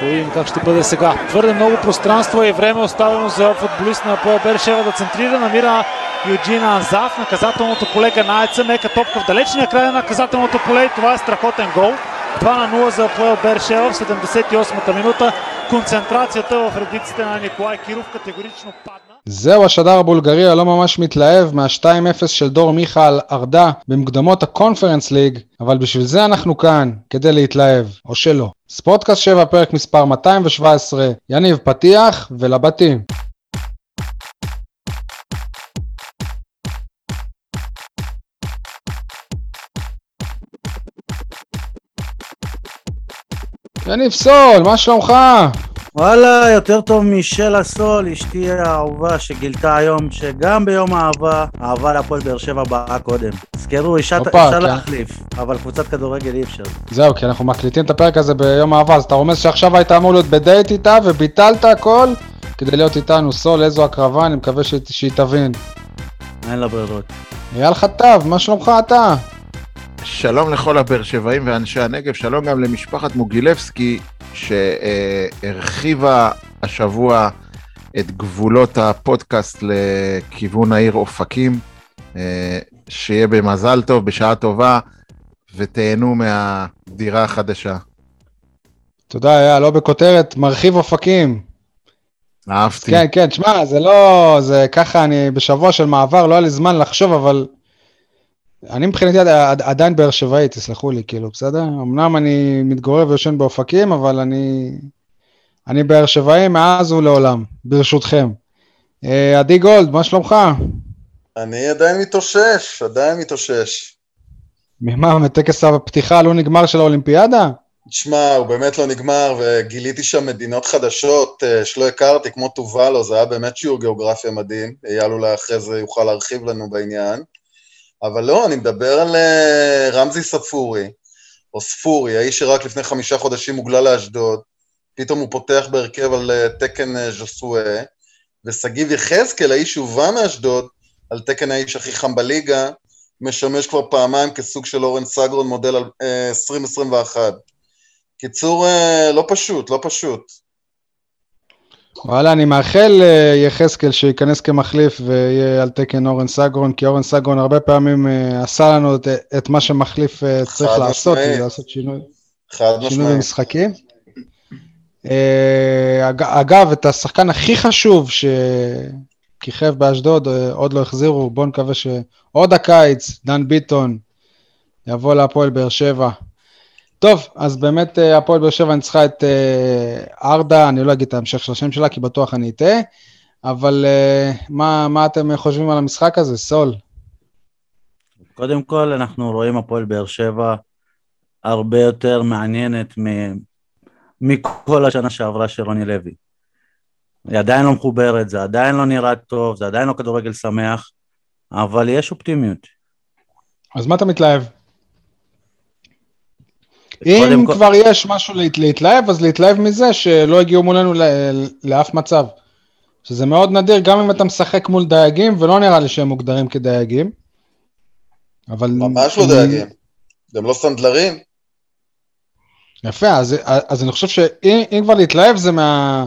Да видим как ще бъде сега. Твърде много пространство и време оставено за футболист на Поел Бершева да центрира. Намира Юджина Анзав. Наказателното поле Ганаеца. Мека топка в далечния край на наказателното поле и това е страхотен гол. 2 на 0 за Поел Бершева в 78-та минута. Концентрацията в редиците на Николай Киров категорично падна. זהו השדר הבולגרי הלא ממש מתלהב מה-2-0 של דור מיכה ארדה במוקדמות הקונפרנס ליג, אבל בשביל זה אנחנו כאן, כדי להתלהב, או שלא. ספורטקאסט 7, פרק מספר 217, יניב פתיח ולבתים. יניב סול, מה שלומך? וואלה, יותר טוב משל הסול, אשתי האהובה שגילתה היום שגם ביום האהבה, אהבה להפועל באר שבע באה קודם. תזכרו, אפשר כן. להחליף, אבל קבוצת כדורגל אי אפשר. זהו, כי אנחנו מקליטים את הפרק הזה ביום אהבה, אז אתה רומז שעכשיו היית אמור להיות בדייט איתה וביטלת הכל כדי להיות איתנו. סול, איזו הקרבה, אני מקווה שהיא תבין. אין לה ברירות. אייל חטב, מה שלומך אתה? שלום לכל הבאר שבעים ואנשי הנגב, שלום גם למשפחת מוגילבסקי שהרחיבה השבוע את גבולות הפודקאסט לכיוון העיר אופקים. אה, שיהיה במזל טוב, בשעה טובה, ותהנו מהדירה החדשה. תודה אייל, לא בכותרת, מרחיב אופקים. אהבתי. כן, כן, תשמע, זה לא, זה ככה, אני בשבוע של מעבר, לא היה לי זמן לחשוב, אבל אני מבחינתי עד- עד- עדיין באר שבעי, תסלחו לי, כאילו, בסדר? אמנם אני מתגורר ויושן באופקים, אבל אני, אני באר שבעי מאז ולעולם, ברשותכם. אה, עדי גולד, מה שלומך? אני עדיין מתאושש, עדיין מתאושש. ממה, מטקס הפתיחה הלא נגמר של האולימפיאדה? תשמע, הוא באמת לא נגמר, וגיליתי שם מדינות חדשות אה, שלא הכרתי, כמו טובלו, זה היה באמת שיעור גיאוגרפיה מדהים. אייל אולי אחרי זה יוכל להרחיב לנו בעניין. אבל לא, אני מדבר על אה, רמזי ספורי, או ספורי, האיש שרק לפני חמישה חודשים הוגלה לאשדוד, פתאום הוא פותח בהרכב על אה, תקן אה, ז'וסואה, ושגיב יחזקאל, האיש שהובא מאשדוד, על תקן האיש הכי חם בליגה, משמש כבר פעמיים כסוג של אורן סגרון מודל על- אה, 2021. קיצור, לא פשוט, לא פשוט. וואלה, אני מאחל אה, יחזקאל שייכנס כמחליף ויהיה על תקן אורן סגרון, כי אורן סגרון הרבה פעמים אה, עשה לנו את, את מה שמחליף אה, צריך לעשות, משמעית. לעשות שינוי, שינוי. במשחקים. אג, אגב, את השחקן הכי חשוב שכיכב באשדוד, עוד לא החזירו, בואו נקווה שעוד הקיץ, דן ביטון, יבוא להפועל באר שבע. טוב, אז באמת אה, הפועל באר שבע ניצחה את אה, ארדה, אני לא אגיד את ההמשך של השם שלה, כי בטוח אני אטעה, אבל אה, מה, מה אתם חושבים על המשחק הזה, סול? קודם כל, אנחנו רואים הפועל באר שבע הרבה יותר מעניינת מ- מכל השנה שעברה של רוני לוי. היא עדיין לא מחוברת, זה עדיין לא נראה טוב, זה עדיין לא כדורגל שמח, אבל יש אופטימיות. אז מה אתה מתלהב? אם כל- כבר יש משהו להת, להתלהב, אז להתלהב מזה שלא הגיעו מולנו ל, לאף מצב. שזה מאוד נדיר, גם אם אתה משחק מול דייגים, ולא נראה לי שהם מוגדרים כדייגים. אבל... ממש לא דייגים. גם לא סנדלרים. יפה, אז, אז אני חושב שאם אם כבר להתלהב זה מה...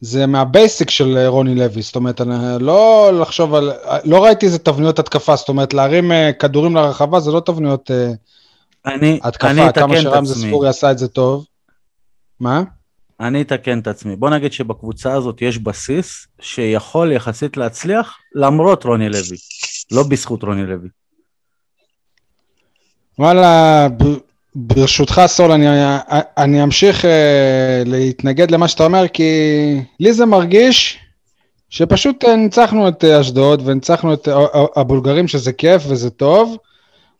זה מהבייסיק של רוני לוי, זאת אומרת, אני לא לחשוב על... לא ראיתי איזה תבניות התקפה, זאת אומרת, להרים אה, כדורים לרחבה זה לא תבניות אה, אני, אני התקפה, אתקן כמה עצמי. ספורי עשה את זה טוב. מה? אני אתקן את עצמי. בוא נגיד שבקבוצה הזאת יש בסיס שיכול יחסית להצליח למרות רוני לוי, לא בזכות רוני לוי. וואלה, ב- ברשותך סול, אני, אני אמשיך אה, להתנגד למה שאתה אומר, כי לי זה מרגיש שפשוט אה, ניצחנו את אשדוד וניצחנו את הבולגרים, שזה כיף וזה טוב,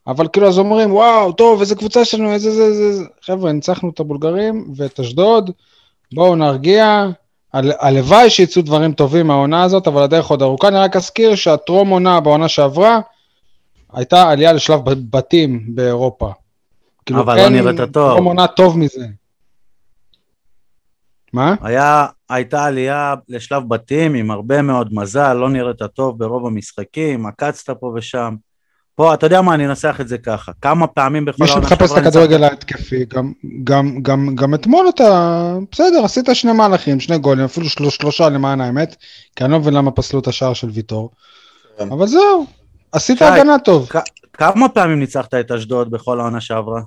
אבל כאילו אז אומרים, וואו, טוב, איזה קבוצה שלנו, איזה זה, זה, זה. חבר'ה, ניצחנו את הבולגרים ואת אשדוד, בואו נרגיע. הל- הלוואי שיצאו דברים טובים מהעונה הזאת, אבל הדרך עוד ארוכה. אני רק אזכיר שהטרום עונה בעונה שעברה, הייתה עלייה לשלב בתים באירופה. כאילו, אבל לא נראית טוב. טרום עונה טוב מזה. מה? היה, הייתה עלייה לשלב בתים עם הרבה מאוד מזל, לא נראית טוב ברוב המשחקים, עקצת פה ושם, פה, אתה יודע מה, אני אנסח את זה ככה. כמה פעמים בכל מי העונה שמחפש את שעברה הכדורגל ההתקפי, גם, גם, גם, גם אתמול אתה, בסדר, עשית שני מהלכים, שני גולים, אפילו של, שלושה למען האמת, כי אני לא מבין למה פסלו את השער של ויטור. כן. אבל זהו, עשית שי, הגנה טוב. כ- כמה פעמים ניצחת את אשדוד בכל העונה שעברה?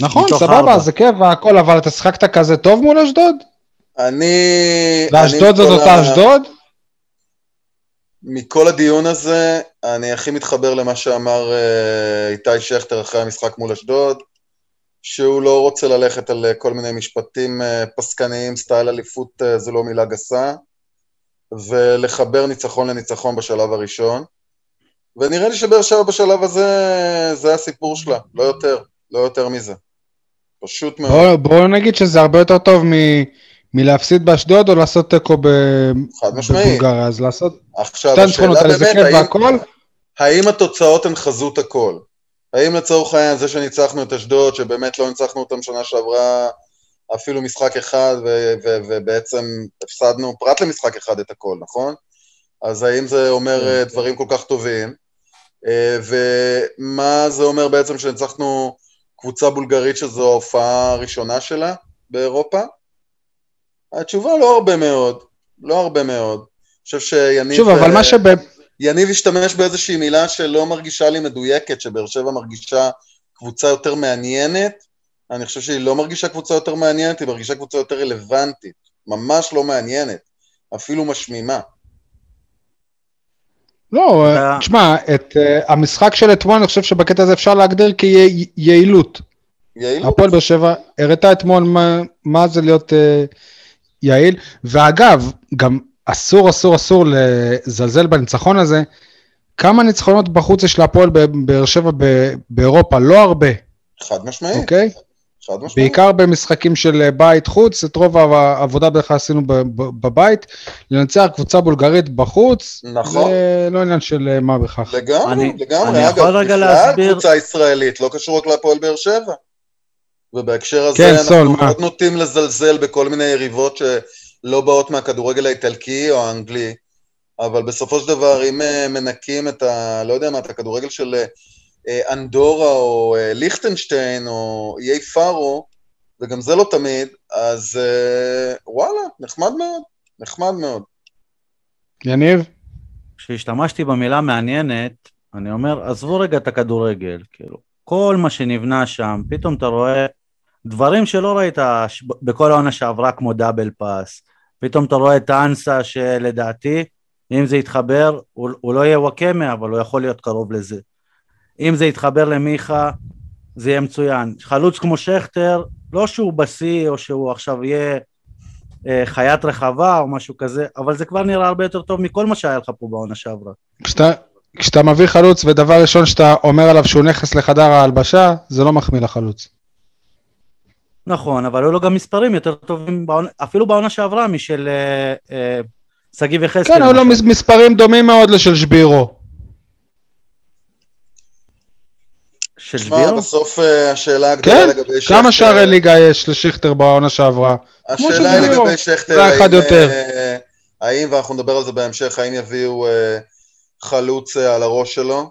נכון, סבבה, ארבע. זה כיף והכל, אבל אתה שיחקת כזה טוב מול אשדוד? אני... ואשדוד זאת אותה אשדוד? מכל הדיון הזה, אני הכי מתחבר למה שאמר אה, איתי שכטר אחרי המשחק מול אשדוד, שהוא לא רוצה ללכת על אה, כל מיני משפטים אה, פסקניים, סטייל אליפות זה לא מילה גסה, ולחבר ניצחון לניצחון בשלב הראשון. ונראה לי שבאר שבע בשלב הזה, זה הסיפור שלה, לא יותר, לא יותר מזה. פשוט מאוד. בוא, בוא נגיד שזה הרבה יותר טוב מ, מלהפסיד באשדוד או לעשות תיקו. בבולגריה, אז לעשות שתי ניצחונות על איזה כיף והכל, האם התוצאות הן חזות הכל? האם לצורך העניין זה שניצחנו את אשדוד, שבאמת לא ניצחנו אותם שנה שעברה אפילו משחק אחד, ו- ו- ובעצם הפסדנו פרט למשחק אחד את הכל, נכון? אז האם זה אומר אה, דברים כל כך טובים? אה, ומה זה אומר בעצם שניצחנו קבוצה בולגרית שזו ההופעה הראשונה שלה באירופה? התשובה לא הרבה מאוד, לא הרבה מאוד. אני חושב שיניב... שוב, אבל אה, מה שב... יניב השתמש באיזושהי מילה שלא מרגישה לי מדויקת, שבאר שבע מרגישה קבוצה יותר מעניינת. אני חושב שהיא לא מרגישה קבוצה יותר מעניינת, היא מרגישה קבוצה יותר רלוונטית. ממש לא מעניינת, אפילו משמימה. לא, אתה- תשמע, את uh, המשחק של אתמול, אני חושב שבקטע הזה אפשר להגדיר כיעילות. יעילות. הפועל באר שבע הראתה אתמול מה, מה זה להיות uh, יעיל, ואגב, גם אסור, אסור, אסור לזלזל בניצחון הזה. כמה ניצחונות בחוץ יש להפועל בבאר שבע באירופה? לא הרבה, חד משמעית, אוקיי? חד משמעית. בעיקר במשחקים של אה, בית חוץ, את רוב העבודה בדרך כלל עשינו בבית. לנצח קבוצה בולגרית בחוץ, נכון. זה לא עניין של אה, מה בכך. לגמרי, אני- לגמרי. אני אגב, יכול רגע בכלל להסביר- קבוצה ישראלית, לא קשור רק להפועל באר שבע. ובהקשר הזה כן, אנחנו סול, מה? מאוד נוטים לזלזל בכל מיני יריבות שלא באות מהכדורגל האיטלקי או האנגלי, אבל בסופו של דבר, אם אה, מנקים את ה... לא יודע מה, את הכדורגל של אה, אנדורה או אה, ליכטנשטיין או איי פארו, וגם זה לא תמיד, אז וואלה, נחמד מאוד, נחמד מאוד. יניב? כשהשתמשתי במילה מעניינת, אני אומר, עזבו רגע את הכדורגל, כאילו, כל מה שנבנה שם, פתאום אתה רואה דברים שלא ראית בכל העונה שעברה, כמו דאבל פאס, פתאום אתה רואה את האנסה שלדעתי, אם זה יתחבר, הוא, הוא לא יהיה וואקמה, אבל הוא יכול להיות קרוב לזה. אם זה יתחבר למיכה, זה יהיה מצוין. חלוץ כמו שכטר, לא שהוא בשיא, או שהוא עכשיו יהיה אה, חיית רחבה או משהו כזה, אבל זה כבר נראה הרבה יותר טוב מכל מה שהיה לך פה בעונה שעברה. כשאתה, כשאתה מביא חלוץ ודבר ראשון שאתה אומר עליו שהוא נכס לחדר ההלבשה, זה לא מחמיא לחלוץ. נכון, אבל היו לו גם מספרים יותר טובים, בעונה, אפילו בעונה שעברה משל אה, אה, שגיב יחזקאל. כן, היו לו. מס- מספרים דומים מאוד לשל שבירו. של תשמע, שבירו? בסוף אה, השאלה הגדולה כן? לגבי שכטר... כמה שערי ליגה יש לשכטר בעונה שעברה? השאלה היא. לגבי שכטר, זה אחד האם, יותר. אה, האם, ואנחנו נדבר על זה בהמשך, האם יביאו אה, חלוץ אה, על הראש שלו?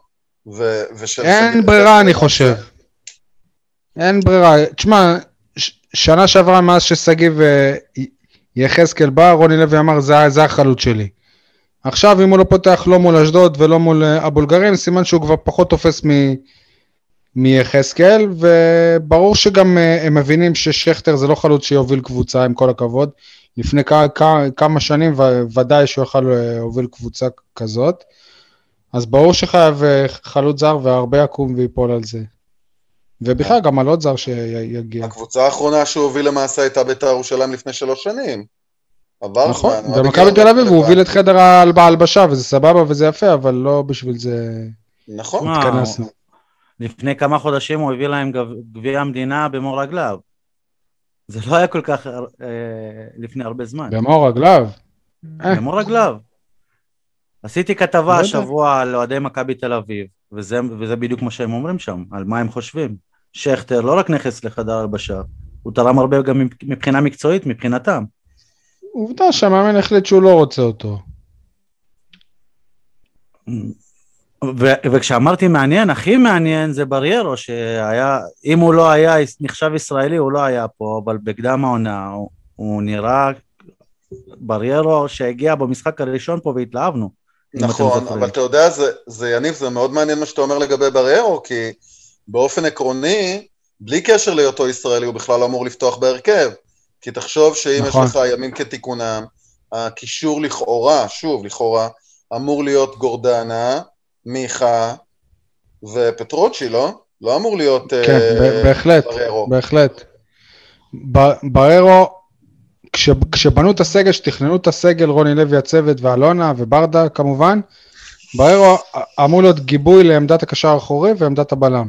ו- ושל אין שגיב ברירה, אני חושב. אין ברירה. תשמע, שנה שעברה מאז ששגיב אה, יחזקאל בא, רוני לוי אמר, "זה- זה החלוץ שלי. עכשיו, אם הוא לא פותח לא מול אשדוד ולא מול אה, הבולגרים, סימן שהוא כבר פחות תופס מ... מיחזקאל, וברור שגם אה, הם מבינים ששכטר זה לא חלוץ שיוביל קבוצה, עם כל הכבוד. לפני כ- כ- כמה שנים ו- ודאי שהוא יכל אה, להוביל קבוצה כזאת. אז ברור שחייב אה, חלוץ זר, והרבה יקום ויפול על זה. ובכלל, גם על עוד זר שיגיע. הקבוצה האחרונה שהוא הוביל למעשה הייתה בית"ר ירושלים לפני שלוש שנים. עבר נכון, זמן. במכבי תל אביב. הוא הוביל את חדר ההל- ההלבשה, וזה סבבה וזה יפה, אבל לא בשביל זה נכון. התכנסנו. לפני כמה חודשים הוא הביא להם גב- גביע המדינה במו רגליו. זה לא היה כל כך אה, לפני הרבה זמן. במו רגליו. אה. במו רגליו. עשיתי לא כתבה יודע. השבוע על אוהדי מכבי תל אביב, וזה, וזה בדיוק מה שהם אומרים שם, על מה הם חושבים. שכטר לא רק נכס לחדר הלבשה, הוא תרם הרבה גם מבחינה מקצועית, מבחינתם. עובדה שהמאמן החליט שהוא לא רוצה אותו. ו- וכשאמרתי מעניין, הכי מעניין זה בריירו, שהיה, אם הוא לא היה נחשב ישראלי, הוא לא היה פה, אבל בקדם העונה הוא, הוא נראה בריירו שהגיע במשחק הראשון פה והתלהבנו. נכון. אבל אתה יודע, זה, זה יניב, זה מאוד מעניין מה שאתה אומר לגבי בריירו, כי באופן עקרוני, בלי קשר להיותו ישראלי, הוא בכלל לא אמור לפתוח בהרכב. כי תחשוב שאם נכון. יש לך ימים כתיקונם, הקישור לכאורה, שוב, לכאורה, אמור להיות גורדנה, מיכה ופטרוצ'י, לא? לא אמור להיות כן, אה, בהחלט, בריירו. בהחלט. בררו, כש, כשבנו את הסגל, שתכננו את הסגל, רוני לוי הצוות ואלונה וברדה כמובן, בררו אמור להיות גיבוי לעמדת הקשר האחורי ועמדת הבלם.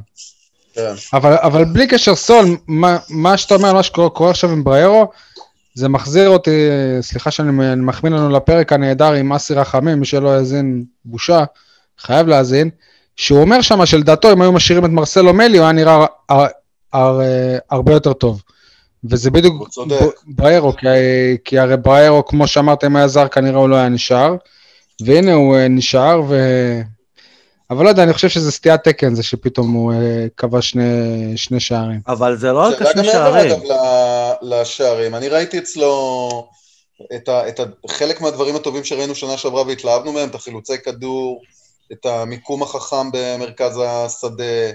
כן. אבל, אבל בלי קשר סול, מה, מה שאתה אומר, מה שקורה קורה עכשיו עם בריירו, זה מחזיר אותי, סליחה שאני אני מחמיא לנו לפרק הנהדר עם אסי רחמים, מי שלא יאזין, בושה, חייב להאזין, שהוא אומר שם שלדעתו אם היו משאירים את מרסלו מלי, הוא היה נראה הר, הר, הרבה יותר טוב. וזה בדיוק בריירו, כי, כי הרי בריירו, כמו שאמרת, אם היה זר, כנראה הוא לא היה נשאר, והנה הוא אה, נשאר, ו... אבל לא יודע, אני חושב שזה סטיית תקן, זה שפתאום הוא אה, כבש שני, שני שערים. אבל זה לא רק זה היה גם השני מעבר שערים. אגב ל- לשערים, אני ראיתי אצלו את, ה, את ה, חלק מהדברים הטובים שראינו שנה שעברה והתלהבנו מהם, את החילוצי כדור, את המיקום החכם במרכז השדה,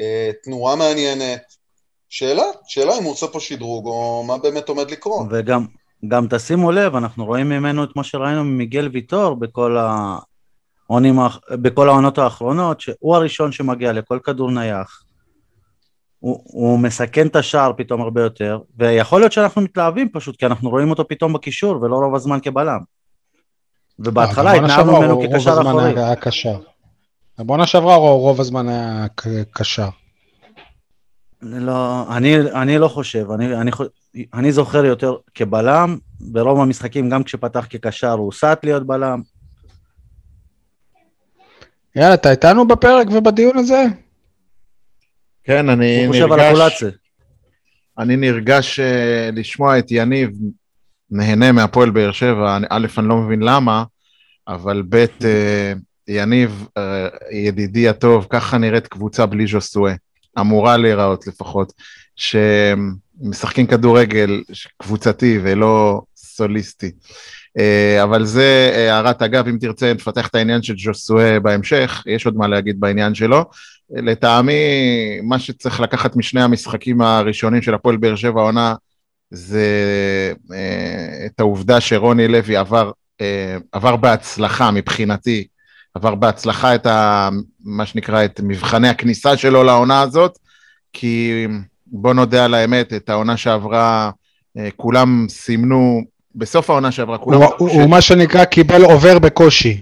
אה, תנועה מעניינת. שאלה, שאלה אם הוא עושה פה שדרוג או מה באמת עומד לקרות. וגם גם תשימו לב, אנחנו רואים ממנו את מה שראינו ממיגל ויטור בכל, העונים, בכל העונות האחרונות, שהוא הראשון שמגיע לכל כדור נייח. הוא, הוא מסכן את השער פתאום הרבה יותר, ויכול להיות שאנחנו מתלהבים פשוט, כי אנחנו רואים אותו פתאום בקישור ולא רוב הזמן כבלם. ובהתחלה אה, שעברה ממנו כקשר אחורי. היה קשר. בעונה שעברה הוא רוב הזמן היה קשר. לא, אני, אני לא חושב, אני, אני, אני זוכר יותר כבלם, ברוב המשחקים גם כשפתח כקשר הוא הוסט להיות בלם, יאללה, אתה איתנו בפרק ובדיון הזה? כן, אני הוא חושב על נרגש, הקולציה. אני נרגש אה, לשמוע את יניב נהנה מהפועל באר שבע, אני- א', אני לא מבין למה, אבל ב', אה, יניב, אה, ידידי הטוב, ככה נראית קבוצה בלי ז'וסואה, אמורה להיראות לפחות, שמשחקים כדורגל קבוצתי ולא סוליסטי. אה, אבל זה אה, הערת אגב, אם תרצה נפתח את העניין של ז'וסואה בהמשך, יש עוד מה להגיד בעניין שלו. לטעמי, מה שצריך לקחת משני המשחקים הראשונים של הפועל באר שבע העונה, זה אה, את העובדה שרוני לוי עבר, עבר בהצלחה מבחינתי, עבר בהצלחה את ה, מה שנקרא, את מבחני הכניסה שלו לעונה הזאת, כי בוא נודה על האמת, את העונה שעברה, אה, כולם סימנו, בסוף העונה שעברה, כולם... הוא- הוא הוא מה שנקרא קיבל עובר בקושי.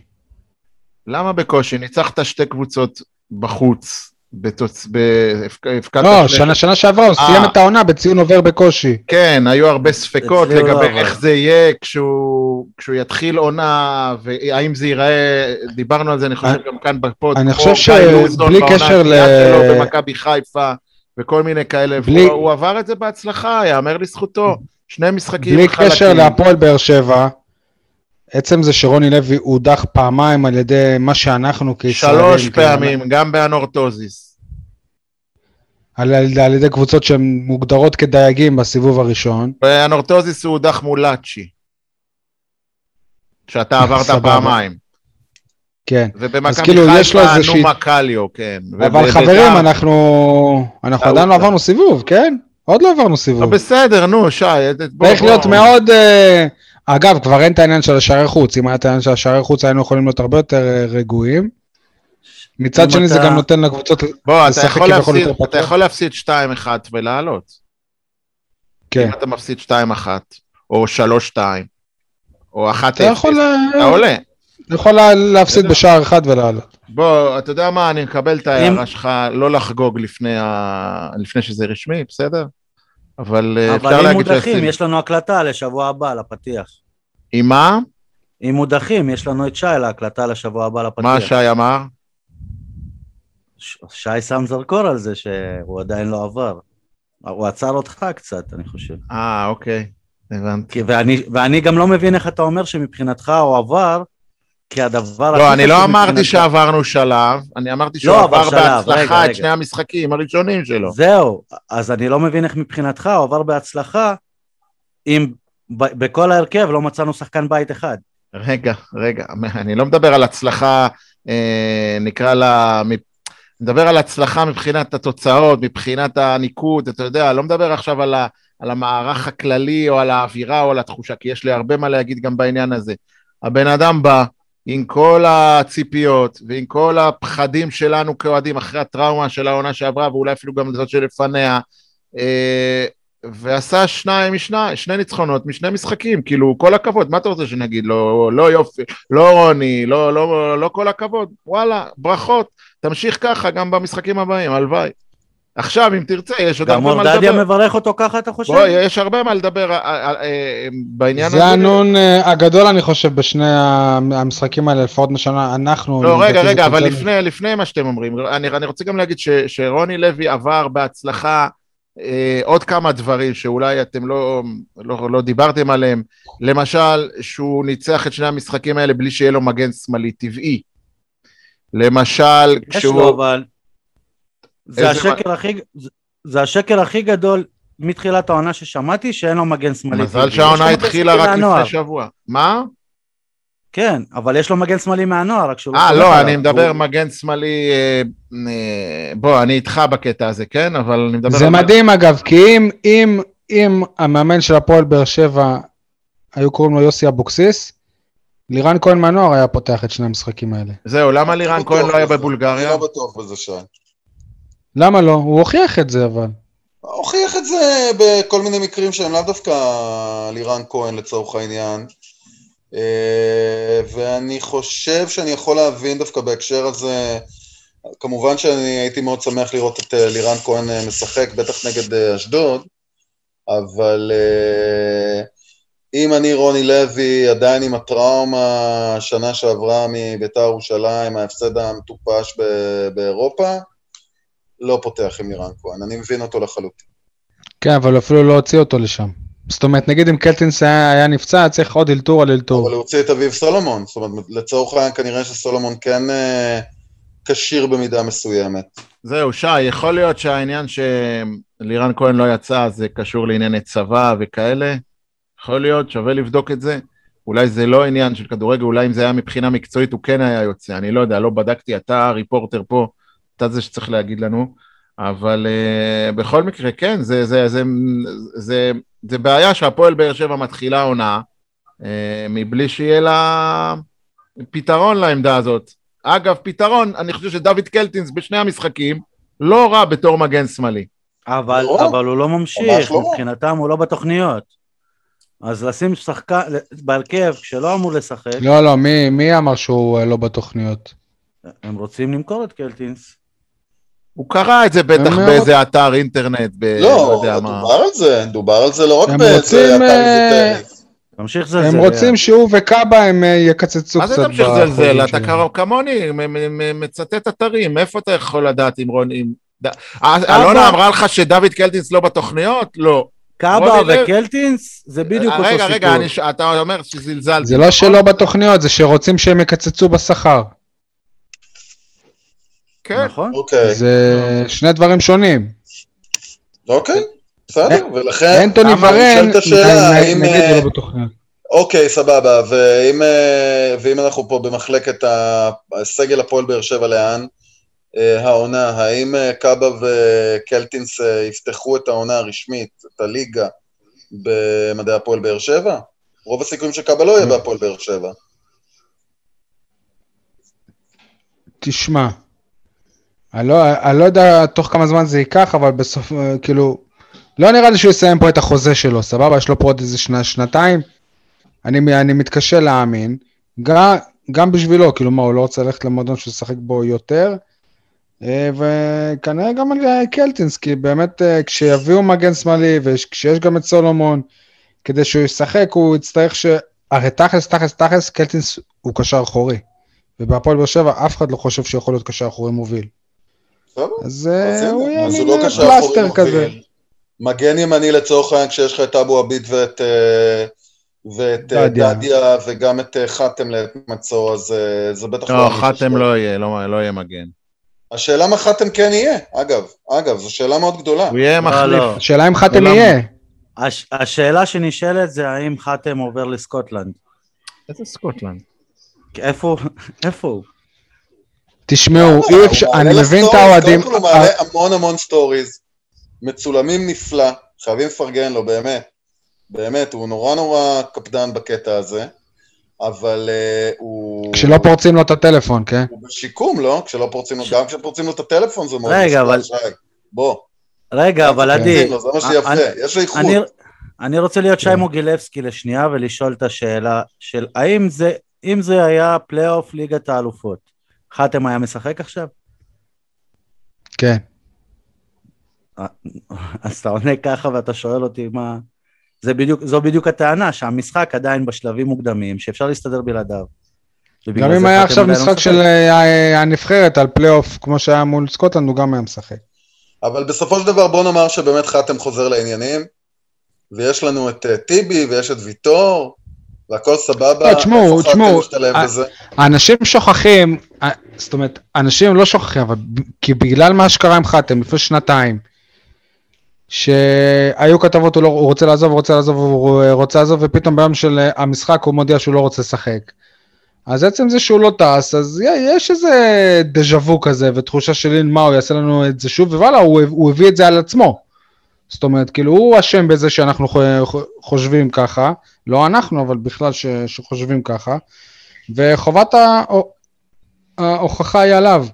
למה בקושי? ניצחת שתי קבוצות בחוץ, בתוצ... ב... הפק- הפקדת לא, שני- שנה שנה שעברה הוא אה. סיים את העונה בציון עובר בקושי. כן, היו הרבה ספקות לא לגבי עבר. איך זה יהיה כשהוא, כשהוא יתחיל עונה, והאם זה ייראה, דיברנו על זה, אני חושב, אני- גם כאן בפוד. אני חושב שבלי קשר ל- במכבי חיפה, וכל מיני כאלה, בלי- והוא הוא עבר את זה בהצלחה, יאמר לזכותו. שני משחקים בלי חלקים. קשר להפועל באר שבע, עצם זה שרוני לוי הודח פעמיים על ידי מה שאנחנו כישראלים, שלוש כאילו, פעמים, גם באנורטוזיס. על, על, על ידי קבוצות שהן מוגדרות כדייגים בסיבוב הראשון. באנורטוזיס הוא הודח מול לאצ'י. שאתה עברת סבבה. פעמיים. כן. ובמכבי כאילו, חיפה איזושהי- נומה קליו, כן. אבל וב- חברים, בבית"ר- אנחנו, אנחנו. עדיין לא עברנו סיבוב, כן? עוד לא עברנו לא, סיבוב. בסדר, נו, שי. בוא, צריך בוא. להיות מאוד... אה, אגב, כבר אין את העניין של השערי חוץ. אם היה את העניין של השערי חוץ, היינו יכולים להיות הרבה יותר אה, רגועים. מצד שני, זה אתה- גם נותן לקבוצות... בוא, אתה לשחק יכול, כביכול יותר אתה פתוח. יכול להפסיד 2-1 ולעלות. כן. אם אתה מפסיד 2-1, או 3-2, או 1-0, אתה יכול, אה, אתה עולה. יכול לה- להפסיד בשער אחד ולעלות. בוא, אתה יודע מה, אני מקבל את ההערה שלך לא לחגוג לפני, ה... לפני שזה רשמי, בסדר? אבל אה, אפשר אבל אם להגיד מודחים. יש לנו הקלטה לשבוע הבא לפתיח. עם מה? אם מודחים, יש לנו את שי להקלטה לשבוע הבא לפתיח. מה שי אמר? ש- שי שם זרקור על זה שהוא עדיין לא עבר. הוא עצר אותך קצת, אני חושב. אה, אוקיי, הבנתי. כי- ואני, ואני גם לא מבין איך אתה אומר שמבחינתך הוא עבר, כי הדבר... לא, אני לא אמרתי שעברנו שלב, אני אמרתי שהוא לא, עבר בהצלחה את. שני המשחקים הראשונים שלו. זהו, אז אני לא מבין איך מבחינתך הוא עבר בהצלחה, אם בכל ההרכב לא מצאנו שחקן בית אחד. רגע, רגע, אני לא מדבר על הצלחה, אה, נקרא לה, מדבר על הצלחה מבחינת התוצאות, מבחינת הניקוד, אתה יודע, לא מדבר עכשיו על, ה, על המערך הכללי או על האווירה או על התחושה, כי יש לי הרבה מה להגיד גם בעניין הזה. הבן אדם בא עם כל הציפיות ועם כל הפחדים שלנו כאוהדים אחרי הטראומה של העונה שעברה ואולי אפילו גם זאת שלפניה, אה, ועשה שניים משני, שני ניצחונות משני משחקים, כאילו, כל הכבוד, מה אתה רוצה שנגיד? לא, לא יופי, לא רוני, לא, לא, לא כל הכבוד, וואלה, ברכות, תמשיך ככה גם במשחקים הבאים, הלוואי. עכשיו, אם תרצה, יש עוד גם הרבה מה אורדדיה לדבר. מברך אותו ככה, אתה חושב? בוא, יש הרבה מה לדבר אה, אה, אה, בעניין הזה. זה הנון הגדול, אני חושב, בשני המשחקים האלה, לפחות משנה, אנחנו... לא, רגע, רגע, אבל לפני, לפני מה שאתם אומרים, אני, אני רוצה גם להגיד ש, שרוני לוי עבר בהצלחה אה, עוד כמה דברים שאולי אתם לא, לא, לא דיברתם עליהם, למשל, שהוא ניצח את שני המשחקים האלה בלי שיהיה לו מגן שמאלי טבעי. למשל, יש כשהוא... לו, אבל... זה השקר הכי... זה- זה השקר הכי גדול מתחילת העונה ששמעתי, שאין לו מגן שמאלי. מזל שהעונה התחילה רק. לפני שבוע. מה? כן, אבל יש לו מגן שמאלי מהנוער, רק שהוא אה, סומך לא, עליו. אני מדבר הוא- מגן שמאלי... אה, אה, בוא, אני איתך בקטע הזה, כן? אבל אני מדבר... זה על- מדהים אגב, כי אם, אם, אם המאמן של הפועל באר שבע, היו קוראים לו יוסי אבוקסיס, לירן כהן מהנוער היה פותח את שני המשחקים האלה. זהו, למה לירן כהן לא היה. בבולגריה? אני לא בטוח בזה, שי. למה לא? הוא הוכיח את זה אבל. הוכיח את זה בכל מיני מקרים שהם לאו דווקא לירן כהן לצורך העניין. אה, ואני חושב שאני יכול להבין דווקא בהקשר הזה, כמובן שאני הייתי מאוד שמח לראות את אה, לירן כהן אה, משחק, בטח נגד אשדוד, אבל אם אני רוני לוי עדיין עם הטראומה שנה שעברה מביתר ירושלים, ההפסד המטופש באירופה, לא פותח עם לירן כהן, אני מבין אותו לחלוטין. כן, אבל אפילו לא הוציא אותו לשם. זאת אומרת, נגיד אם קלטינס היה, היה נפצע, צריך עוד אלתור על אלתור. אבל הוא הוציא את אביב סולומון, זאת אומרת, לצורך העניין כנראה שסולומון כן אה, כשיר במידה מסוימת. זהו, שי, יכול להיות שהעניין שלירן כהן לא יצא זה קשור לענייני צבא וכאלה? יכול להיות, שווה לבדוק את זה. אולי זה לא עניין של כדורגל, אולי אם זה היה מבחינה מקצועית הוא כן היה יוצא, אני לא יודע, לא בדקתי, אתה הריפורטר פה, אתה זה שצריך להגיד לנו, אבל uh, בכל מקרה, כן, זה, זה, זה, זה, זה, זה בעיה שהפועל באר שבע מתחילה עונה, uh, מבלי שיהיה לה פתרון לעמדה הזאת. אגב, פתרון, אני חושב שדוד קלטינס בשני המשחקים לא רע בתור מגן שמאלי. אבל, לא. אבל הוא לא ממשיך, ממש לא. מבחינתם הוא לא בתוכניות. אז לשים שחקן בהרכב שלא אמור לשחק, לא, לא, מי, מי אמר שהוא אה, לא בתוכניות? הם רוצים למכור את קלטינס. הוא קרא את זה בטח באיזה אתר אינטרנט, ב... לא לא, יודע מה. דובר על זה, דובר על זה לא רק הם באיזה רוצים, אתר אה, איזוטרי. תמשיך לזלזל. הם רוצים שהוא וקאבה הם אה, יקצצו מה קצת זה תמשיך לזלזל? אתה כמוני, מצטט אתרים, איפה אתה יכול לדעת אם רוני... אם- ד- אה, אלונה אמרה לך שדוד קלטינס לא בתוכניות? לא. קאבה וקלטינס זה בדיוק אה, אותו רגע, סיפור. רגע, ש- אתה אומר שזלזלתי. זה לא שלא בתוכניות, זה שרוצים שהם יקצצו בשכר. כן. נכון? אוקיי, זה שני דברים שונים. אוקיי, בסדר, ולכן, אנטוני אבל ורן, נ- האם... נגיד אה, הוא לא בתוכניות. אוקיי, סבבה, ואם, אה, ואם אנחנו פה במחלקת הסגל הפועל באר שבע לאן, אה, העונה, האם אה, קאבה וקלטינס אה, יפתחו את העונה הרשמית, את הליגה, במדעי הפועל באר שבע? רוב הסיכויים שקאבה לא יהיה בהפועל באר שבע. תשמע, לא, אני לא יודע תוך כמה זמן זה ייקח, אבל בסוף, אה, כאילו, לא נראה לי שהוא יסיים פה את החוזה שלו, סבבה? יש לו פה עוד איזה שנה, שנתיים. אני, אני מתקשה להאמין. גם, גם בשבילו, כאילו, מה, הוא לא רוצה ללכת למועדון שהוא ישחק בו יותר? אה, וכנראה גם על אה, קלטינס, כי באמת כשיביאו מגן שמאלי וכשיש גם את סולומון, כדי שהוא ישחק, הוא יצטרך ש... הרי תכלס, תכלס, תכלס, קלטינס הוא קשר אחורי. ובהפועל באר שבע אף אחד לא חושב שיכול להיות קשר אחורי מוביל. אז אה, הוא יהיה מין לא אה, פלסטר כזה. מגן ימני לצורך העניין, כשיש לך את אבו עביד ואת, אה, ואת דדיה. וגם את חתם לעת מצוא, אז זה בטח לא, עמית חתם. לא יהיה, לא לא יהיה מגן. השאלה מה חתם כן יהיה, אגב, אגב, זו שאלה מאוד גדולה. הוא יהיה לא, מחליף. לא. השאלה אם חתם? יהיה. הש, השאלה שנשאלת זה האם חתם עובר לסקוטלנד. איזה סקוטלנד? איפה, איפה הוא? תשמעו, אי אפשר, אני מבין את האוהדים. קודם כל הוא מעלה המון המון stories, מצולמים נפלא, חייבים לפרגן לו, באמת. באמת, הוא נורא נורא קפדן בקטע הזה, אבל אה, הוא... כשלא פורצים לו את הטלפון, כן? הוא בשיקום, לא? כשלא פורצים לו, גם כשפורצים לו את הטלפון זה מאוד רגע, אבל- שי. בוא. רגע, אבל פורצים עדי, לו, זה מה אני- שיפה, יש לו איכות. אני, אני רוצה להיות שי כן. מוגילבסקי לשנייה ולשאול את השאלה של האם זה, אם זה היה פלייאוף ליגת האלופות, חתם היה משחק עכשיו? כן. אז אתה עונה ככה ואתה שואל אותי מה... זה בדיוק, זו בדיוק הטענה, שהמשחק עדיין בשלבים מוקדמים, שאפשר להסתדר בלעדיו. גם אם היה עכשיו לא משחק של אה, הנבחרת על פלייאוף, כמו שהיה מול סקוטלנד, הוא גם היה משחק. אבל בסופו של דבר בוא נאמר שבאמת חתם חוזר לעניינים, ויש לנו את אה, טיבי ויש את ויטור, והכל סבבה. לא, תשמעו, אה, בזה? האנשים שוכחים, זאת אומרת, אנשים לא שוכחים, אבל כי בגלל מה שקרה עם חתם לפני שנתיים, שהיו כתבות, הוא, לא, הוא רוצה לעזוב, הוא רוצה לעזוב, הוא רוצה לעזוב, ופתאום ביום של אה, המשחק הוא מודיע שהוא לא רוצה לשחק. אז עצם זה שהוא לא טס, אז יש איזה דז'ה וו כזה, ותחושה של מה, הוא יעשה לנו את זה שוב, ווואלה, הוא, הוא הביא את זה על עצמו. זאת אומרת, כאילו, הוא אשם בזה שאנחנו חו- חושבים ככה, לא אנחנו, אבל בכלל ש, שחושבים ככה. וחובת הה- ההוכחה היא עליו.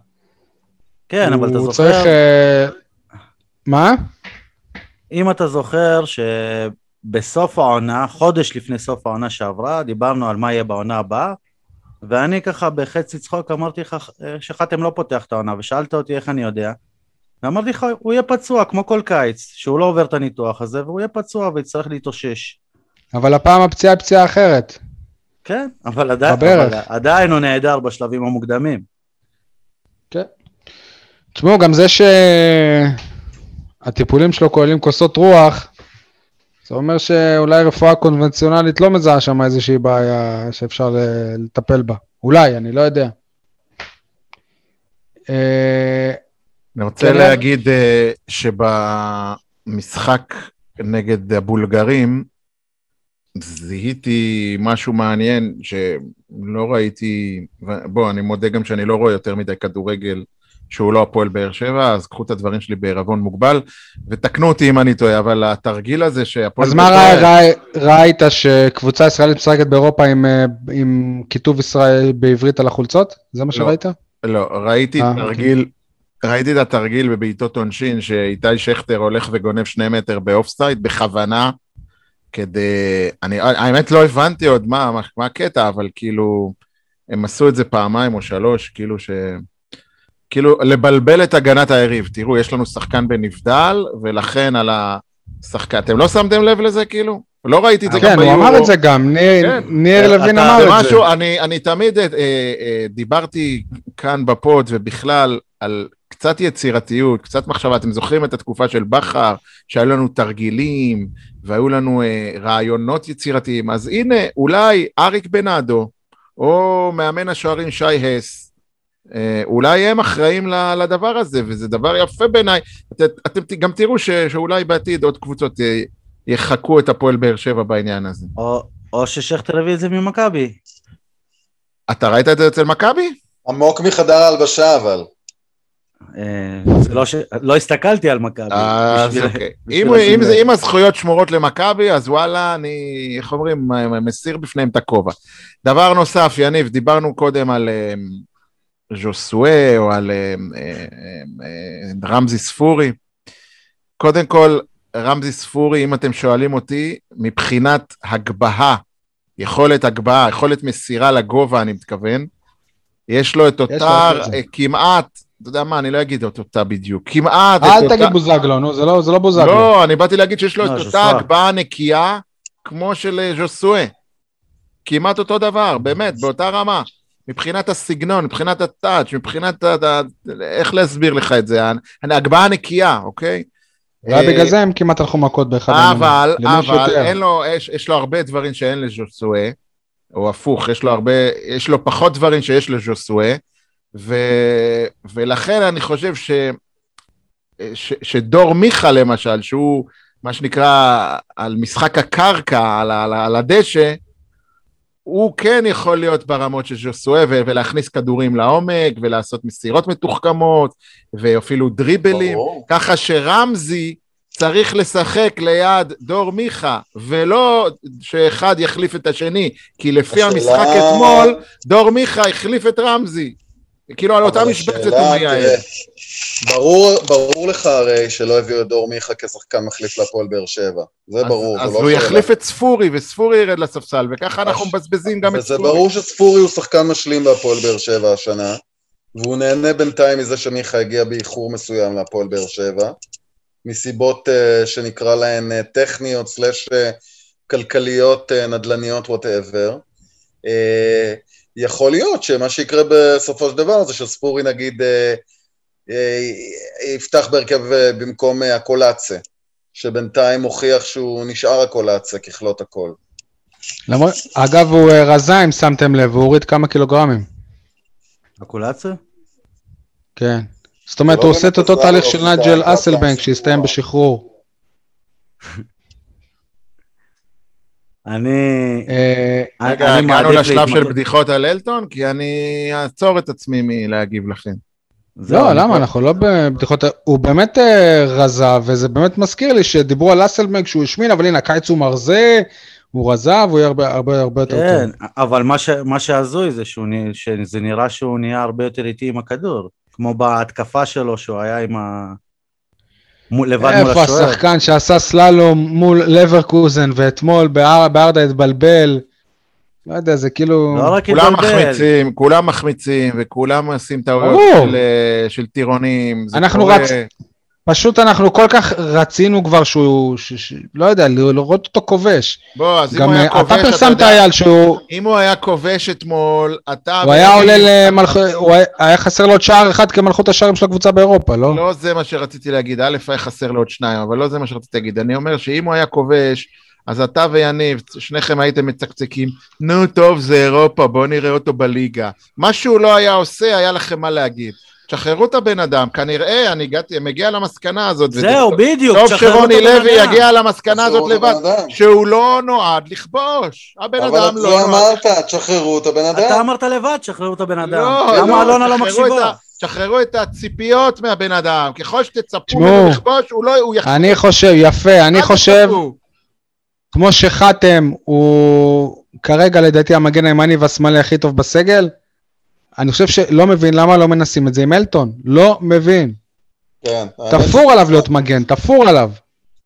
כן, אבל אתה הוא זוכר, צריך... אה, מה? אם אתה זוכר שבסוף העונה, חודש לפני סוף העונה שעברה, דיברנו על מה יהיה בעונה הבאה, ואני ככה בחצי צחוק אמרתי לך אה, שחתם לא פותח את העונה, ושאלת אותי איך אני יודע, ואמרתי לך, הוא יהיה פצוע כמו כל קיץ, שהוא לא עובר את הניתוח הזה, והוא יהיה פצוע ויצטרך להתאושש. אבל הפעם הפציעה היא פציעה אחרת. כן, אבל עדיין. אבל עדיין הוא נהדר בשלבים המוקדמים. תשמעו, גם זה שהטיפולים שלו כוללים כוסות רוח, זה אומר שאולי רפואה קונבנציונלית לא מזהה שם איזושהי בעיה שאפשר ל- לטפל בה. אולי, אני לא יודע. אני רוצה כן, להגיד אה, שבמשחק נגד הבולגרים, זיהיתי משהו מעניין שלא ראיתי, בוא, אני מודה גם שאני לא רואה יותר מדי כדורגל שהוא לא הפועל באר שבע, אז קחו את הדברים שלי בעירבון מוגבל, ותקנו אותי אם אני טועה, אבל התרגיל הזה שהפועל אז מה. רא- רא- ראית שקבוצה ישראלית משחקת באירופה עם, אה, עם כיתוב ישראל בעברית על החולצות? זה מה לא. שראית? לא, ראיתי אה, תרגיל, ראיתי את התרגיל בבעיטות עונשין, שאיתי שכטר הולך וגונב שני מטר באופסייד בכוונה, כדי... אני, האמת לא הבנתי עוד מה, מה, מה הקטע, אבל כאילו, הם עשו את זה פעמיים או שלוש, כאילו ש... כאילו, לבלבל את הגנת היריב. תראו, יש לנו שחקן בנבדל, ולכן על השחקן... אתם לא שמתם לב לזה, כאילו? לא ראיתי את זה גם כן, הוא ביורו. אמר את זה גם, ניר כן. לוין אמר את זה. אני, אני תמיד אה, אה, דיברתי כאן בפוד ובכלל על קצת יצירתיות, קצת מחשבה. אתם זוכרים את התקופה של בכר, שהיו לנו תרגילים והיו לנו אה, רעיונות יצירתיים? אז הנה, אולי אריק בנאדו, או מאמן השוערים שי הס, אה, אולי הם אחראים לדבר הזה, וזה דבר יפה בעיניי. את, אתם גם תראו ש, שאולי בעתיד עוד קבוצות אה, יחקו את הפועל באר שבע בעניין הזה. או, או ששכטר הביא את זה ממכבי. אתה ראית את זה אצל מכבי? עמוק מחדר ההלבשה אבל. אה, זה לא, ש... לא הסתכלתי על מכבי. אז בשביל- אוקיי. אם, לשים אם, זה, לב. אם הזכויות שמורות למכבי, אז וואלה, אני, איך אומרים, מסיר בפניהם את הכובע. דבר נוסף, יניב, דיברנו קודם על אה, ז'וסואה או על אה, אה, אה, רמזי ספורי. קודם כל, רמזי ספורי, אם אתם שואלים אותי, מבחינת הגבהה, יכולת הגבהה, יכולת מסירה לגובה, אני מתכוון, יש לו את אותה. אה, כמעט, אתה יודע מה, אני לא אגיד את אותה בדיוק, כמעט את אל אותה... תגיד בוזגלו, נו, זה לא- זה לא בוזגלו. לא, אני באתי להגיד שיש לו לא, את אותה. הגבהה נקייה כמו של אה, ז'וסואה. כמעט אותו דבר, באמת, באותה רמה. מבחינת הסגנון, מבחינת הטאץ', מבחינת ה... איך להסביר לך את זה? ה- ההגבהה הנקייה, אוקיי? אולי בגלל זה הם כמעט הלכו מכות באחד אבל, יש אבל, יותר? אין לו, יש, יש לו הרבה דברים שאין לז'וסואה, או הפוך, יש לו הרבה, יש לו פחות דברים שיש לז'וסואה, ו, ולכן אני חושב ש, ש, שדור מיכה למשל, שהוא מה שנקרא על משחק הקרקע, על, על, על הדשא, הוא כן יכול להיות ברמות של ז'וסואה ו- ולהכניס כדורים לעומק ולעשות מסירות מתוחכמות ואפילו דריבלים, ברור. ככה שרמזי צריך לשחק ליד דור מיכה ולא שאחד יחליף את השני, כי לפי השאלה- המשחק אתמול דור מיכה החליף את רמזי. כאילו על אותה משבצת הוא מייעד. ברור, ברור לך הרי שלא הביאו את דור מיכה כשחקן מחליף להפועל באר שבע. זה אז- ברור, אז לא הוא שאלה. יחליף את ספורי וספורי ירד לספסל וככה אנחנו מבזבזים גם את וזה ספורי. ברור שספורי הוא שחקן משלים בהפועל באר שבע השנה, והוא נהנה בינתיים מזה שמיכה הגיע באיחור מסוים להפועל באר שבע, מסיבות uh, שנקרא להן uh, טכניות, slash uh, כלכליות, uh, נדל"ניות, whatever. Uh, יכול להיות שמה שיקרה בסופו של דבר זה שספורי נגיד uh, uh, יפתח בהרכב uh, במקום הקולאצה, שבינתיים הוכיח שהוא נשאר הקולאצה ככלות הכל. למרות, אגב, הוא אה, רזה, אם שמתם לב, הוא הוריד כמה קילוגרמים. אקולציה? כן. זאת אומרת, לא הוא עושה את אותו תהליך של נג'ל אסלבנק, שהסתיים. בשחרור. אני... אה, רגע, אני הגענו מעדיף לשלב של בדיחות על אלטון? כי אני אעצור את עצמי מלהגיב לכם. לא, למה? אנחנו לא בבדיחות... הוא באמת אה, רזה, וזה באמת מזכיר לי שדיברו על אסלבנק שהוא השמין, אבל הנה, הקיץ הוא מרזה, הוא רזה, והוא יהיה הרבה הרבה הרבה יותר כן, טוב. אבל מה שהזוי זה שזה נראה שהוא נהיה הרבה יותר איטי עם הכדור. כמו בהתקפה שלו, שהוא היה עם ה... מול- לבד מול איפה השוער. השחקן שעשה סללום מול לברקוזן, ואתמול באר- בארדה התבלבל? לא יודע, זה כאילו... לא רק כולם התבלבל. מחמיצים, כולם מחמיצים, וכולם עושים טעויות. של, אה, של טירונים. אנחנו קורה. רצ- פשוט אנחנו כל כך רצינו כבר שהוא, ש, ש, לא יודע, לראות אותו כובש. בוא, אז אם הוא היה אה, כובש, אתה פרסמת אייל שהוא אם הוא היה כובש אתמול, אתה... הוא היה עולה למלכות, הוא היה- היה חסר לו עוד שער אחד כמלכות השערים של הקבוצה באירופה, לא? לא זה מה שרציתי להגיד, א', היה חסר לו עוד שניים, אבל לא זה מה שרציתי להגיד. אני אומר שאם הוא היה כובש, אז אתה ויניב, שניכם הייתם מצקצקים, נו טוב, זה אירופה, בואו נראה אותו בליגה. מה שהוא לא היה עושה, היה לכם מה להגיד. תשחררו את הבן אדם, כנראה, אני הגעתי, מגיע למסקנה הזאת. וזה זהו, טוב- בדיוק. טוב שרוני לוי אדם. יגיע למסקנה הזאת תשחררו את לבד. שהוא לא נועד לכבוש. הבן אבל אדם לא זה נועד. אמרת, תשחררו את הבן אתה אדם. אמרת לבד, שחררו את הבן אדם. לא, למה לא, אלונה לא מקשיבה? ה- שחררו את הציפיות מהבן אדם, ככל שתצפו ממנו לכבוש, הוא לא, הוא יחזור. אני חושב, יפה, אני חושב, כמו שחתם הוא כרגע לדעתי המגן הימני והשמאלי הכי טוב בסגל, אני חושב שלא מבין למה לא מנסים את זה עם אלטון, לא מבין. כן, תפור עליו להיות מגן, תפור עליו.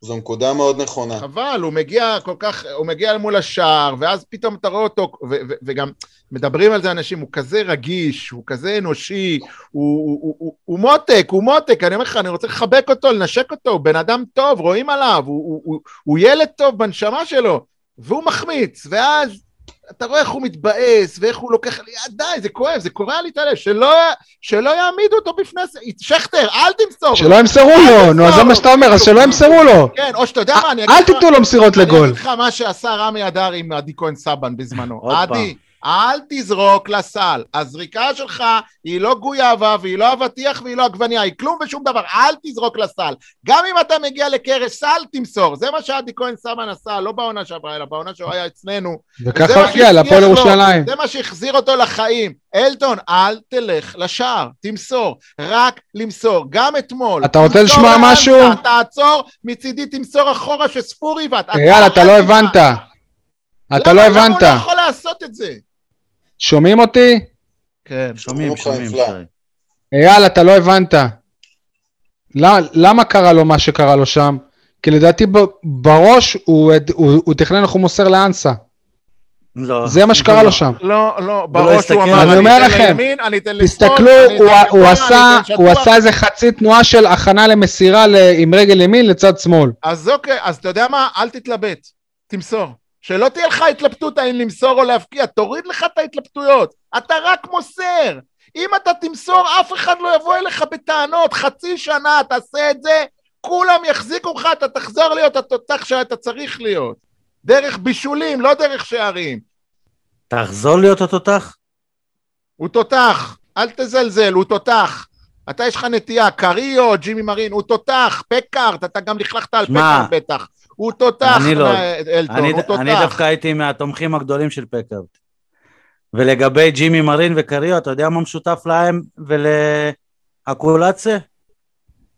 זו נקודה מאוד נכונה. חבל, הוא מגיע כל כך, הוא מגיע מול השער, ואז פתאום אתה רואה אותו, ו- ו- וגם מדברים על זה אנשים, הוא כזה רגיש, הוא כזה אנושי, הוא, הוא, הוא, הוא, הוא מותק, הוא מותק, אני אומר לך, אני רוצה לחבק אותו, לנשק אותו, הוא בן אדם טוב, רואים עליו, הוא, הוא, הוא, הוא ילד טוב בנשמה שלו, והוא מחמיץ, ואז אתה רואה איך הוא מתבאס, ואיך הוא לוקח, די, זה כואב, זה קורע לי את הלב, שלא, שלא יעמידו אותו בפני, שכטר, אל תמסור, שלא ימסרו לו, נו, אז זה מה שאתה אומר, אז שלא ימסרו לו. כן, או שאתה יודע מה, אני אגיד אל לך- תיתנו לו מסירות אני לגול. אגיד לך מה שעשה רמי אדר עם עדי כהן סבן בזמנו. עוד עדי, אל תזרוק לסל. הזריקה שלך היא לא גויאבה והיא לא אבטיח והיא לא עגבנייה, היא כלום ושום דבר, אל תזרוק לסל. גם אם אתה מגיע לקרש סל, תמסור. זה מה שעדי כהן סבן עשה, לא בעונה שעברה, אלא בעונה שהוא היה אצלנו. וככה הוא הגיע להפועל ירושלים. זה מה שהחזיר אותו לחיים. אלטון, אל תלך לשער, תמסור. רק למסור. גם אתמול. אתה רוצה לשמוע משהו? תעצור, מצידי תמסור אחורה שספורי יבעט. אייל, אתה לא הבנת. אתה לא למה הבנת. הוא לא יכול לעשות את זה? שומעים אותי? כן. שומעים, שומעים. שי. אייל, אתה לא הבנת. למה- למה קרה לו מה שקרה לו שם? כי לדעתי בראש הוא, הוא, הוא תכנן איך הוא מוסר לאנסה. לא. זה מה שקרה לו שם. לא, לא, בראש הסתכל. הוא אמר, אני אומר אתן לכם, לימין, אני אתן לשמאל, תסתכלו, הוא, עשה, הוא איזה חצי תנועה של הכנה למסירה עם רגל ימין לצד שמאל. אז אוקיי, אז אתה יודע מה? אל תתלבט, תמסור. שלא תהיה לך התלבטות האם למסור או להפקיע, תוריד לך את ההתלבטויות. אתה רק מוסר. אם אתה תמסור, אף אחד לא יבוא אליך בטענות. חצי שנה תעשה את זה, כולם יחזיקו לך, אתה תחזור להיות התותח שאתה צריך להיות. דרך בישולים, לא דרך שערים. תחזור להיות התותח? הוא תותח, אל תזלזל, הוא תותח. אתה יש לך נטייה, קריו, ג'ימי מרין, הוא תותח, פקארט, אתה גם לכלכת על פקארט בטח. הוא תותח, אני לא. אלטון, אני, הוא תותח. אני דווקא הייתי מהתומכים הגדולים של פקארט. ולגבי ג'ימי מרין וקריו, אתה יודע מה משותף להם ולאקולציה?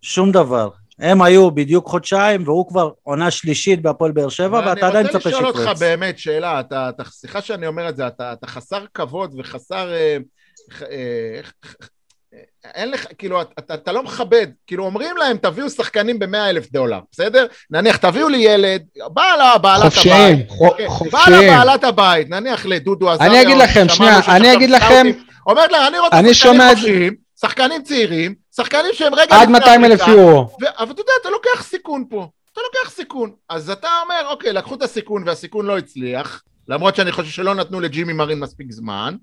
שום דבר. הם היו בדיוק חודשיים, והוא כבר עונה שלישית בהפועל באר שבע, ואתה עדיין מצפה אני רוצה לשאול אותך שיקרוץ. באמת שאלה, אתה, אתה, סליחה שאני אומר את זה, אתה, אתה חסר כבוד וחסר... אה, אה, אין לך, כאילו, אתה, אתה לא מכבד, כאילו אומרים להם תביאו שחקנים ב-100 אלף דולר, בסדר? נניח תביאו לי ילד, באה לה בעלת חופשיים, הבית, חו- כן, חופשיים. לה בעלת הבית, נניח לדודו עזריה, אני אגיד לכם, שנייה, אני אגיד לכם- אומרת להם, אני רוצה אני שחקנים שומע חופשיים, שחקנים צעירים, שחקנים שהם רגע עד לפני 200 אלף יורו. ו- אבל אתה יודע, אתה לוקח סיכון פה. אתה לוקח סיכון. אז אתה אומר, אוקיי, לקחו את הסיכון והסיכון לא הצליח, למרות שאני חושב שלא נתנו לג'ימי מרין מספיק זמן,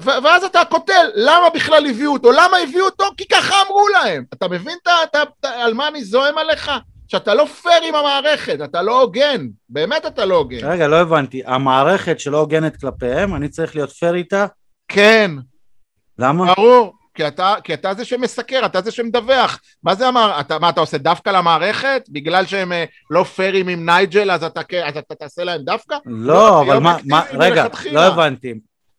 ואז אתה קוטל, למה בכלל הביאו אותו? למה הביאו אותו? כי ככה אמרו להם. אתה מבין את ה- את ה- את ה- על מה אני זועם עליך? שאתה לא פייר עם המערכת, אתה לא הוגן. באמת אתה לא הוגן. רגע, לא הבנתי. המערכת שלא הוגנת כלפיהם, אני צריך להיות פייר איתה? כן, למה? ברור. כי אתה, כי אתה זה שמסקר, אתה זה שמדווח. מה זה המערכת? אתה, מה אתה עושה דווקא למערכת? בגלל שהם אה, לא פיירים עם נייג'ל, אז אתה, אז אתה תעשה להם דווקא? לא, אבל תהיה מה, מה, רגע. לא הבנתי.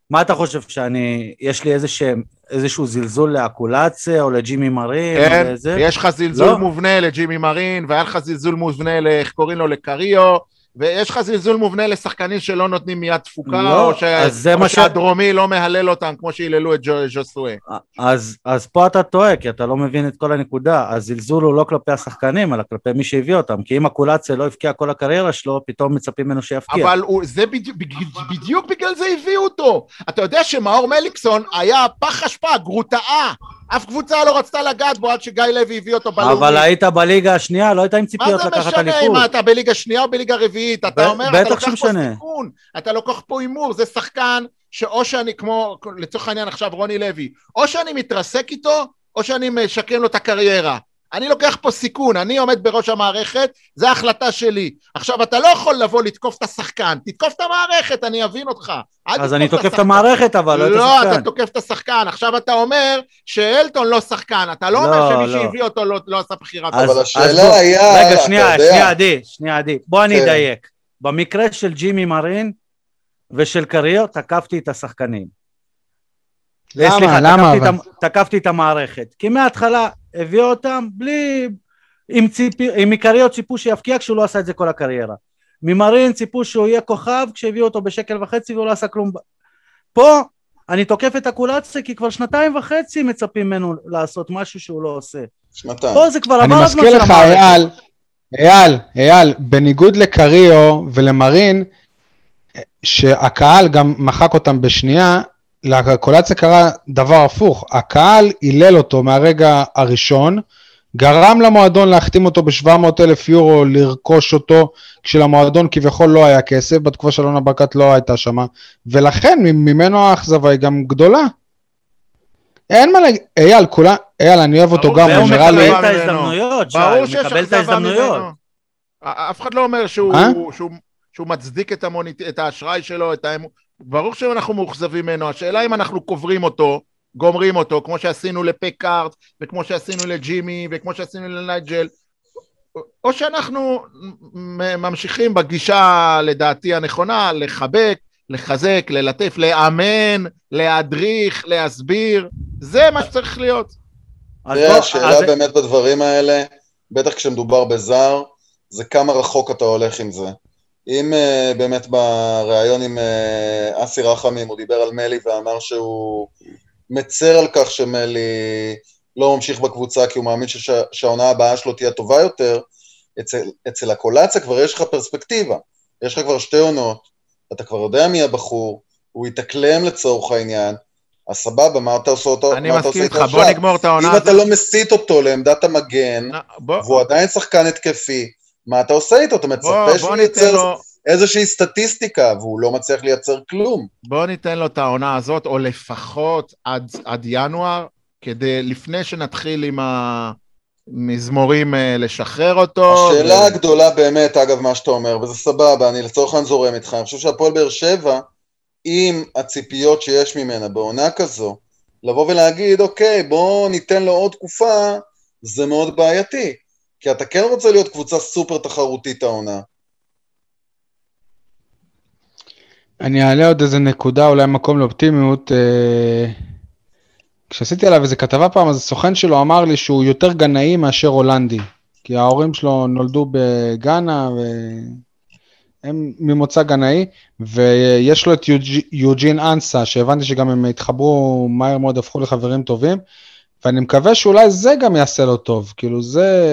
מה אתה חושב שאני, יש לי איזשהם, איזשהו זלזול לאקולציה או לג'ימי מרין כן? יש לך זלזול לא. מובנה לג'ימי מרין, והיה לך זלזול מובנה, ל- איך קוראים לו, לקריו, ויש לך זלזול מובנה לשחקנים שלא נותנים מיד תפוקה, לא, או, ש... או מה ש- שהדרומי לא מהלל אותם כמו שהיללו את ז'וסואה. אז, אז פה אתה טועה, כי אתה לא מבין את כל הנקודה. הזלזול הוא לא כלפי השחקנים, אלא כלפי מי שהביא אותם. כי אם אקולציה לא הבקיע כל הקריירה שלו, פתאום מצפים ממנו שיבקיע. אבל הוא, זה בדיוק, בדיוק, בדיוק בגלל זה הביאו אותו. אתה יודע שמאור מליקסון היה פח אשפה, גרוטאה. אף קבוצה לא רצתה לגעת בו עד שגיא לוי הביא אותו בלאומי. אבל היית בליגה השנייה, לא היית עם מה ציפיות זה לקחת משנה אליפות. אם אתה בליגה שנייה או בליגה רביעית? אתה אומר, אתה לוקח פה. סיכון, אתה לוקח פה הימור, זה שחקן שאו שאני כמו, לצורך העניין עכשיו רוני לוי, או שאני מתרסק איתו, או שאני משקם לו את הקריירה. אני לוקח פה סיכון, אני עומד בראש המערכת, זו החלטה שלי. עכשיו, אתה לא יכול לבוא לתקוף את השחקן, תתקוף את המערכת, אני אבין אותך. אז אני תוקף את. המערכת, אבל לא את לא, השחקן. אתה תוקף את השחקן. עכשיו אתה אומר שאלטון לא שחקן, אתה לא אומר לא, שמי לא. שהביא אותו לא, לא עשה בחירה אז- טובה. אבל השאלה היה, רגע, שנייה, שנייה, עדי, שנייה, עדי. בוא אני כן. אדייק. במקרה של ג'ימי מרין ושל קריו, תקפתי את השחקנים. למה? סליחה, למה תקפתי את המערכת. כי מההתחלה הביאו אותם בלי... עם, ציפי, עם מקריות ציפו שיפקיע כשהוא לא עשה את זה כל הקריירה. ממרין ציפו שהוא יהיה כוכב כשהביאו אותו בשקל וחצי והוא לא עשה כלום. פה אני תוקף את הקולציה כי כבר שנתיים וחצי מצפים ממנו לעשות משהו שהוא לא עושה. שנתיים. פה זה כבר אני עבר הזמן מזכיר של לך, המערכת. אייל, אייל, אייל, בניגוד לקריו ולמרין, שהקהל גם מחק אותם בשנייה, לקולציה קרה דבר הפוך, הקהל הילל אותו מהרגע הראשון, גרם למועדון להחתים אותו ב-700 אלף יורו לרכוש אותו, כשלמועדון כביכול לא היה כסף, בתקופה של אלונה ברקת לא הייתה שמה, ולכן ממנו האכזבה היא גם גדולה. אין מה להגיד, אייל, כולה, אייל, אני אוהב אותו ברור, גם, הוא נראה לי... מקבל את ממנו. ההזדמנויות, שי, ברור הוא שיש מקבל את אכזבה ההזדמנויות. אף אחד לא אומר שהוא, אה? שהוא, שהוא מצדיק את. את האשראי שלו, את האמון. ברור שאנחנו מאוכזבים ממנו, השאלה אם אנחנו קוברים אותו, גומרים אותו, כמו שעשינו לפקארט, וכמו שעשינו לג'ימי, וכמו שעשינו לנייג'ל, או שאנחנו ממשיכים בגישה, לדעתי הנכונה, לחבק, לחזק, ללטף, לאמן, להדריך, להסביר, זה מה שצריך להיות. תראה, השאלה אז- באמת בדברים האלה, בטח כשמדובר בזר, זה כמה רחוק אתה הולך עם זה. אם uh, באמת בריאיון עם uh, אסי רחמים הוא דיבר על מלי ואמר שהוא מצר על כך שמלי לא ממשיך בקבוצה כי הוא מאמין שהעונה הבאה שלו תהיה טובה יותר, אצל, אצל הקולציה כבר יש לך פרספקטיבה, יש לך כבר שתי עונות, אתה כבר יודע מי הבחור, הוא יתאקלם לצורך העניין, אז סבבה, מה אתה עושה אותו? אני מסכים איתך, בוא? נגמור את העונה אם אתה לא מסיט אותו לעמדת המגן, והוא עדיין שחקן התקפי, מה אתה עושה איתו? אתה מצפה בוא שהוא ייצר לו, איזושהי סטטיסטיקה, והוא לא מצליח לייצר כלום. בוא ניתן לו את העונה הזאת, או לפחות עד, עד ינואר, כדי, לפני שנתחיל עם, ה, מזמורים אה, לשחרר אותו. השאלה ו- הגדולה באמת, אגב, מה שאתה אומר, וזה סבבה, אני לצורך העניין זורם איתך, אני חושב שהפועל באר שבע, עם הציפיות שיש ממנה בעונה כזו, לבוא ולהגיד, אוקיי, בואו ניתן לו עוד תקופה, זה מאוד בעייתי. כי אתה כן רוצה להיות קבוצה סופר תחרותית העונה. אני אעלה עוד איזה נקודה, אולי מקום לאופטימיות. אה, כשעשיתי עליו איזה כתבה פעם, אז הסוכן שלו אמר לי שהוא יותר גנאי מאשר הולנדי. כי ההורים שלו נולדו בגאנה, והם ממוצא גנאי, ויש לו את יוג'- יוג'ין אנסה, שהבנתי שגם הם התחברו מהר מאוד, הפכו לחברים טובים, ואני מקווה שאולי זה גם יעשה לו טוב. כאילו זה,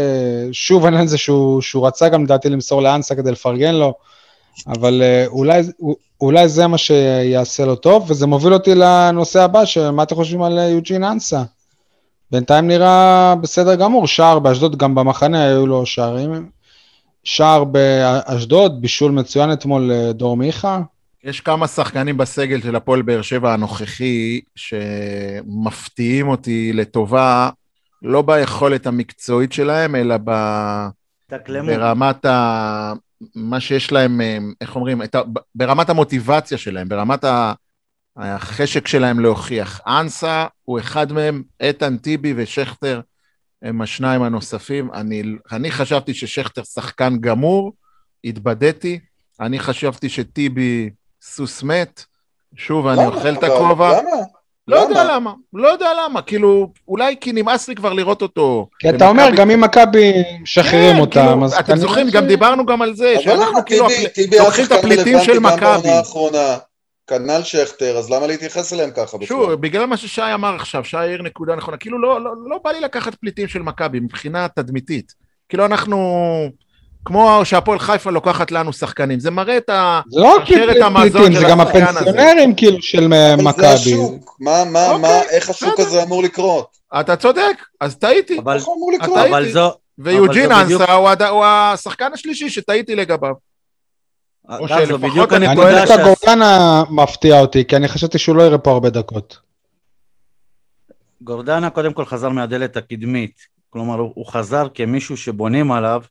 שוב העניין זה שהוא, שהוא רצה גם לדעתי למסור לאנסה כדי לפרגן לו, אבל אה, אולי, אולי זה מה שיעשה לו טוב, וזה מוביל אותי לנושא הבא, שמה אתם חושבים על אה, יוג'ין אנסה? בינתיים נראה בסדר גמור, שער באשדוד, גם במחנה היו לו שערים. שער באשדוד, בישול מצוין אתמול לדור מיכה. יש כמה שחקנים בסגל של הפועל באר שבע הנוכחי שמפתיעים אותי לטובה, לא ביכולת המקצועית שלהם, אלא ב... תקלמו. ברמת ה... מה שיש להם, איך אומרים, את ה... ברמת המוטיבציה שלהם, ברמת ה... החשק שלהם להוכיח. אנסה הוא אחד מהם, איתן טיבי ושכטר הם השניים הנוספים. אני, אני חשבתי ששכטר שחקן גמור, התבדיתי. אני חשבתי שטיבי סוס מת. שוב, אני? אוכל את אבל הכובע. למה? לא יודע למה? לא יודע למה, כאילו, אולי כי נמאס לי כבר לראות אותו. כי אתה אומר, גם אם מכבי משחררים כן, אותם, כאילו, אז אתם זוכרים, גם דיברנו גם על זה, שאנחנו? כאילו לוקחים את הפליטים של מכבי. כנ"ל שכטר, אז למה להתייחס אליהם ככה בכלל? שוב, בגלל מה ששי אמר עכשיו, שי העיר נקודה נכונה, כאילו לא, לא, לא בא לי לקחת פליטים של מכבי מבחינה תדמיתית. כאילו אנחנו, כמו שהפועל חיפה לוקחת לנו שחקנים, זה מראה את ה... זה לא שרשרת המזון של זה גם השחקן הזה. הפנסיונרים כאילו של אה, אבל זה מכבי. השוק. מה, מה, אוקיי, מה, איך השוק בסדר. הזה אמור לקרות? אתה צודק, אז טעיתי. אבל, איך הוא אמור אתה לקרות? אבל זו... ויוג'ין זה בדיוק- אנסה הוא, הד... הוא השחקן השלישי שטעיתי לגביו. או אגב, זו שלפחות אני אני הנקודה דווקא גורדנה מפתיע אותי, כי אני חשבתי שהוא לא יראה פה הרבה דקות. גורדנה קודם כל חזר מהדלת הקדמית, כלומר הוא חזר כמישהו שבונים עליו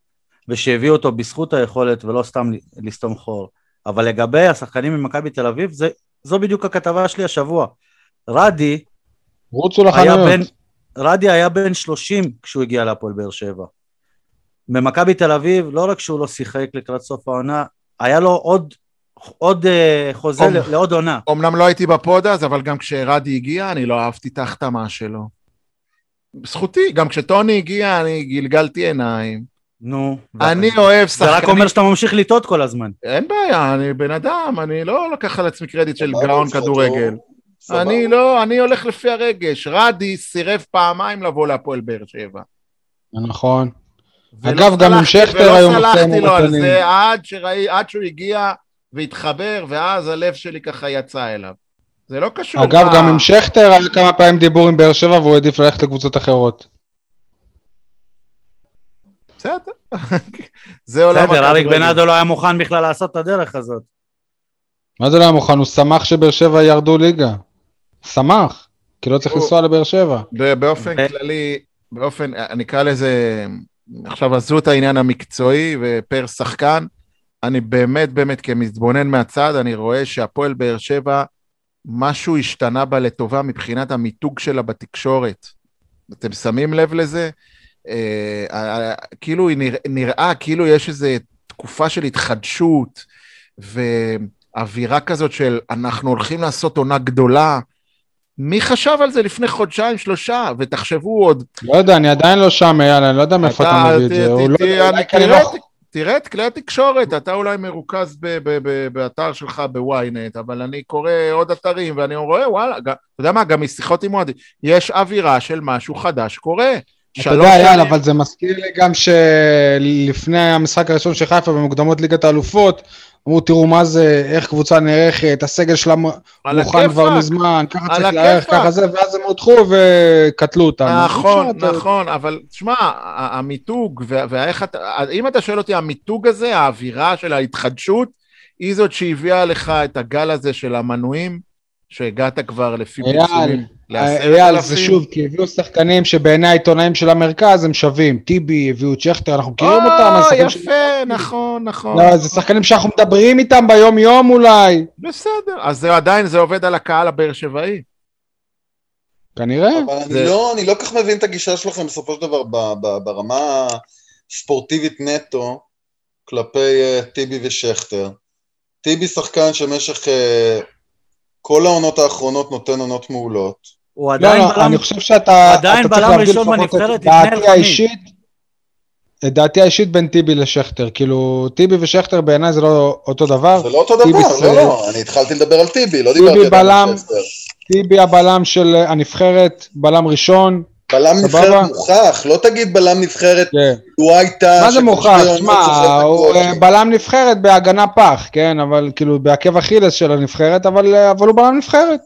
ושהביא אותו בזכות היכולת ולא סתם לסתום חור. אבל לגבי השחקנים ממכבי תל אביב, זה, זו בדיוק הכתבה שלי השבוע. רדי רוצו לחנויות. רדי היה בן 30 כשהוא הגיע להפועל באר שבע. במכבי תל אביב, לא רק שהוא לא שיחק לקראת סוף העונה, היה לו עוד, עוד אה, חוזה אום. ל- לעוד עונה. אמנם לא הייתי בפוד אז, אבל גם כשרדי הגיע, אני לא אהבתי את ההחתמה שלו. זכותי, גם כשטוני הגיע, אני גלגלתי עיניים. נו. אני אוהב זה רק שחקנים... אומר שאתה ממשיך לטעות כל הזמן. אין בעיה, אני בן אדם, אני לא לקח על עצמי קרדיט של סבבה, גאון. כדורגל. אני לא, אני הולך לפי הרגש. רדי סירב פעמיים לבוא להפועל באר שבע. נכון. אגב, גם עם שכטר היו ולא סלחתי לו על. זה עד, שראי, עד שהוא הגיע והתחבר, ואז הלב שלי ככה יצא אליו. זה לא קשור. אגב, גם עם שכטר היה כמה פעמים דיבור עם באר שבע והוא העדיף ללכת לקבוצות אחרות. בסדר. זה עולם בסדר, אריק. בנאדו לא היה מוכן בכלל לעשות את הדרך הזאת. מה זה לא היה מוכן? הוא שמח שבאר שבע ירדו ליגה. שמח, כי לא צריך לנסוע לבאר שבע. ב- באופן ו- כללי, באופן, אני אקרא לזה, עכשיו עזבו את העניין המקצועי ופר שחקן, אני באמת באמת כמתבונן מהצד, אני רואה שהפועל באר שבע, משהו השתנה בה לטובה מבחינת המיתוג שלה בתקשורת. אתם שמים לב לזה? אה, אה, כאילו היא נרא, נראה כאילו יש איזו תקופה של התחדשות ואווירה כזאת של אנחנו הולכים לעשות עונה גדולה. מי חשב על זה לפני חודשיים, שלושה? ותחשבו עוד, לא יודע, אני עדיין לא שם, אייל, אני לא יודע מאיפה אתה מביא את זה. לא- תראה לא- את- תראה את כלי התקשורת, אתה אולי מרוכז באתר שלך בוויינט, אבל אני קורא עוד אתרים ואני רואה, וואלה, אתה יודע מה, גם משיחות עם אוהדים, יש אווירה של משהו חדש קורה. אתה יודע, אייל, שנים- אבל זה מזכיר לי גם שלפני המשחק הראשון של חיפה במוקדמות ליגת האלופות, אמרו, תראו מה זה, איך קבוצה נערכת, הסגל שלה מוכן כבר. מזמן, ככה צריך הכיפאק. ככה זה, ואז הם הודחו וקטלו אותם. נכון, נכון, אבל תשמע, המיתוג, ואיך אתה, אם אתה שואל אותי, המיתוג הזה, האווירה של ההתחדשות, היא זאת שהביאה לך את הגל הזה של המנויים, שהגעת כבר לפי לעשרת אייל, זה? שוב, כי הביאו שחקנים שבעיני העיתונאים של המרכז הם שווים. טיבי, הביאו את שכטר, אנחנו מכירים אותם. או, יפה, נכון, נכון. לא, זה שחקנים שאנחנו מדברים איתם ביום-יום אולי. בסדר, אז זה עדיין, זה עובד על הקהל הבאר שבעי. כנראה. אבל אני לא, אני לא כך מבין את הגישה שלכם בסופו של דבר ב- ב- ברמה הספורטיבית נטו כלפי אה, טיבי ושכטר. טיבי שחקן שמשך אה, כל העונות האחרונות נותן עונות מעולות. הוא לא, עדיין לא, בלם, אני חושב שאתה עדיין בלם ראשון בנבחרת את לפני דעתי אלחמיד. האישית, את דעתי האישית בין טיבי לשכטר. כאילו, טיבי ושכטר בעיניי זה לא אותו דבר. זה לא אותו דבר, זה- לא, לא, אני התחלתי לדבר על טיבי, לא טיבי דיברתי על בלם. שכטר. טיבי הבלם של הנבחרת, בלם ראשון. בלם סבבה? נבחרת מוכח, לא תגיד בלם נבחרת, כן. הוא הייתה... מה זה מוכרח? שמע, הוא הוא אה, בלם נבחרת בהגנה פח, כן? אבל כאילו בעקב אכילס של הנבחרת, אבל אה, אבל הוא בלם נבחרת.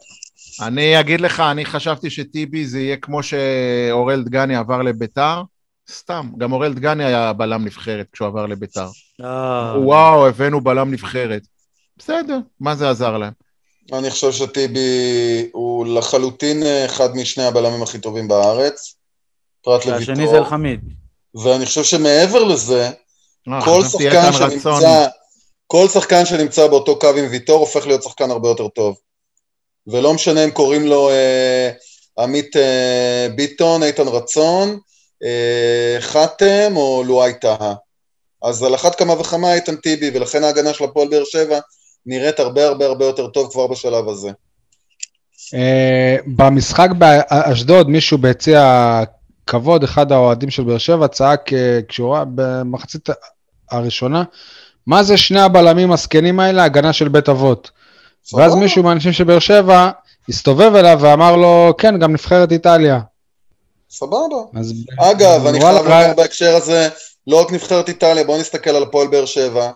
אני אגיד לך, אני חשבתי שטיבי זה יהיה כמו שאורל דגני עבר לביתר. סתם, גם אורל דגני היה בלם נבחרת כשהוא עבר לביתר. אה, וואו, הבאנו בלם נבחרת. בסדר, מה זה עזר להם? אני חושב שטיבי הוא לחלוטין אה, אחד משני הבלמים הכי טובים בארץ, פרט והשני זה אלחמיד. ואני חושב שמעבר לזה, אה, כל שחקן איתן רצון. שנמצא, כל שחקן שנמצא באותו קו עם ויטור הופך להיות שחקן הרבה יותר טוב. ולא משנה אם קוראים לו אה, עמית אה, ביטון, איתן רצון, אה, חתם או לואי טהא. אז על אחת כמה וכמה איתן טיבי, ולכן ההגנה של הפועל באר שבע נראית הרבה הרבה הרבה יותר טוב כבר בשלב הזה. אה, במשחק באשדוד, מישהו ביציע הכבוד, אחד האוהדים של באר שבע, צעק אה, כשהוא ראה במחצית הראשונה, מה זה שני הבלמים הזקנים האלה, הגנה של בית אבות. ואז. מישהו מהאנשים של באר שבע הסתובב אליו ואמר לו, כן, גם נבחרת איטליה. סבבה. אז אגב, אני חייב לומר בהקשר הזה, לא רק נבחרת איטליה, בואו נסתכל על הפועל באר שבע,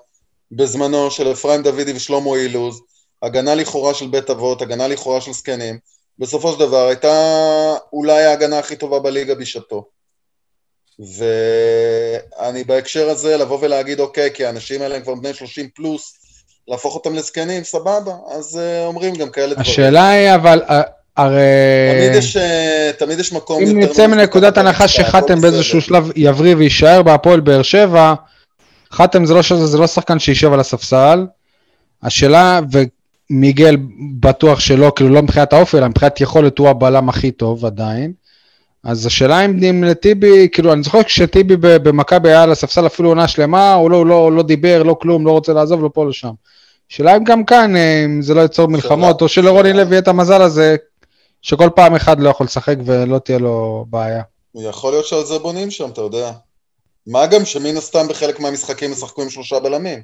בזמנו של אפרים דוידי ושלמה אילוז, הגנה לכאורה של בית אבות, הגנה לכאורה של זקנים, בסופו של דבר הייתה אולי ההגנה הכי טובה בליגה בשעתו. ואני בהקשר הזה לבוא ולהגיד, אוקיי, כי האנשים האלה הם כבר בני 30 פלוס, להפוך אותם לזקנים, סבבה, אז uh, אומרים גם כאלה דברים. השאלה היא, אבל, אה, הרי... תמיד יש, אה, תמיד יש מקום אם נצא מנקודת הנחה שחתם באיזשהו. שלב יבריא ויישאר בהפועל באר שבע, חתם זה לא, זה לא שחקן שישב על הספסל. השאלה, ומיגל בטוח שלא, כאילו לא מבחינת האופי, אלא מבחינת יכולת הוא הבלם הכי טוב עדיין. אז השאלה אם, אם לטיבי, כאילו, אני זוכר כשטיבי במכבי היה על הספסל אפילו עונה שלמה, הוא לא, הוא לא, הוא לא דיבר, לא כלום, לא רוצה לעזוב, לא פה, לא שם. השאלה אם גם כאן, אה, אם זה לא ייצור מלחמות, או שלרוני לוי יהיה את המזל הזה, שכל פעם אחד לא יכול לשחק ולא תהיה לו בעיה. יכול להיות שעל זה בונים שם, אתה יודע. מה גם שמן הסתם בחלק מהמשחקים ישחקו עם שלושה בלמים.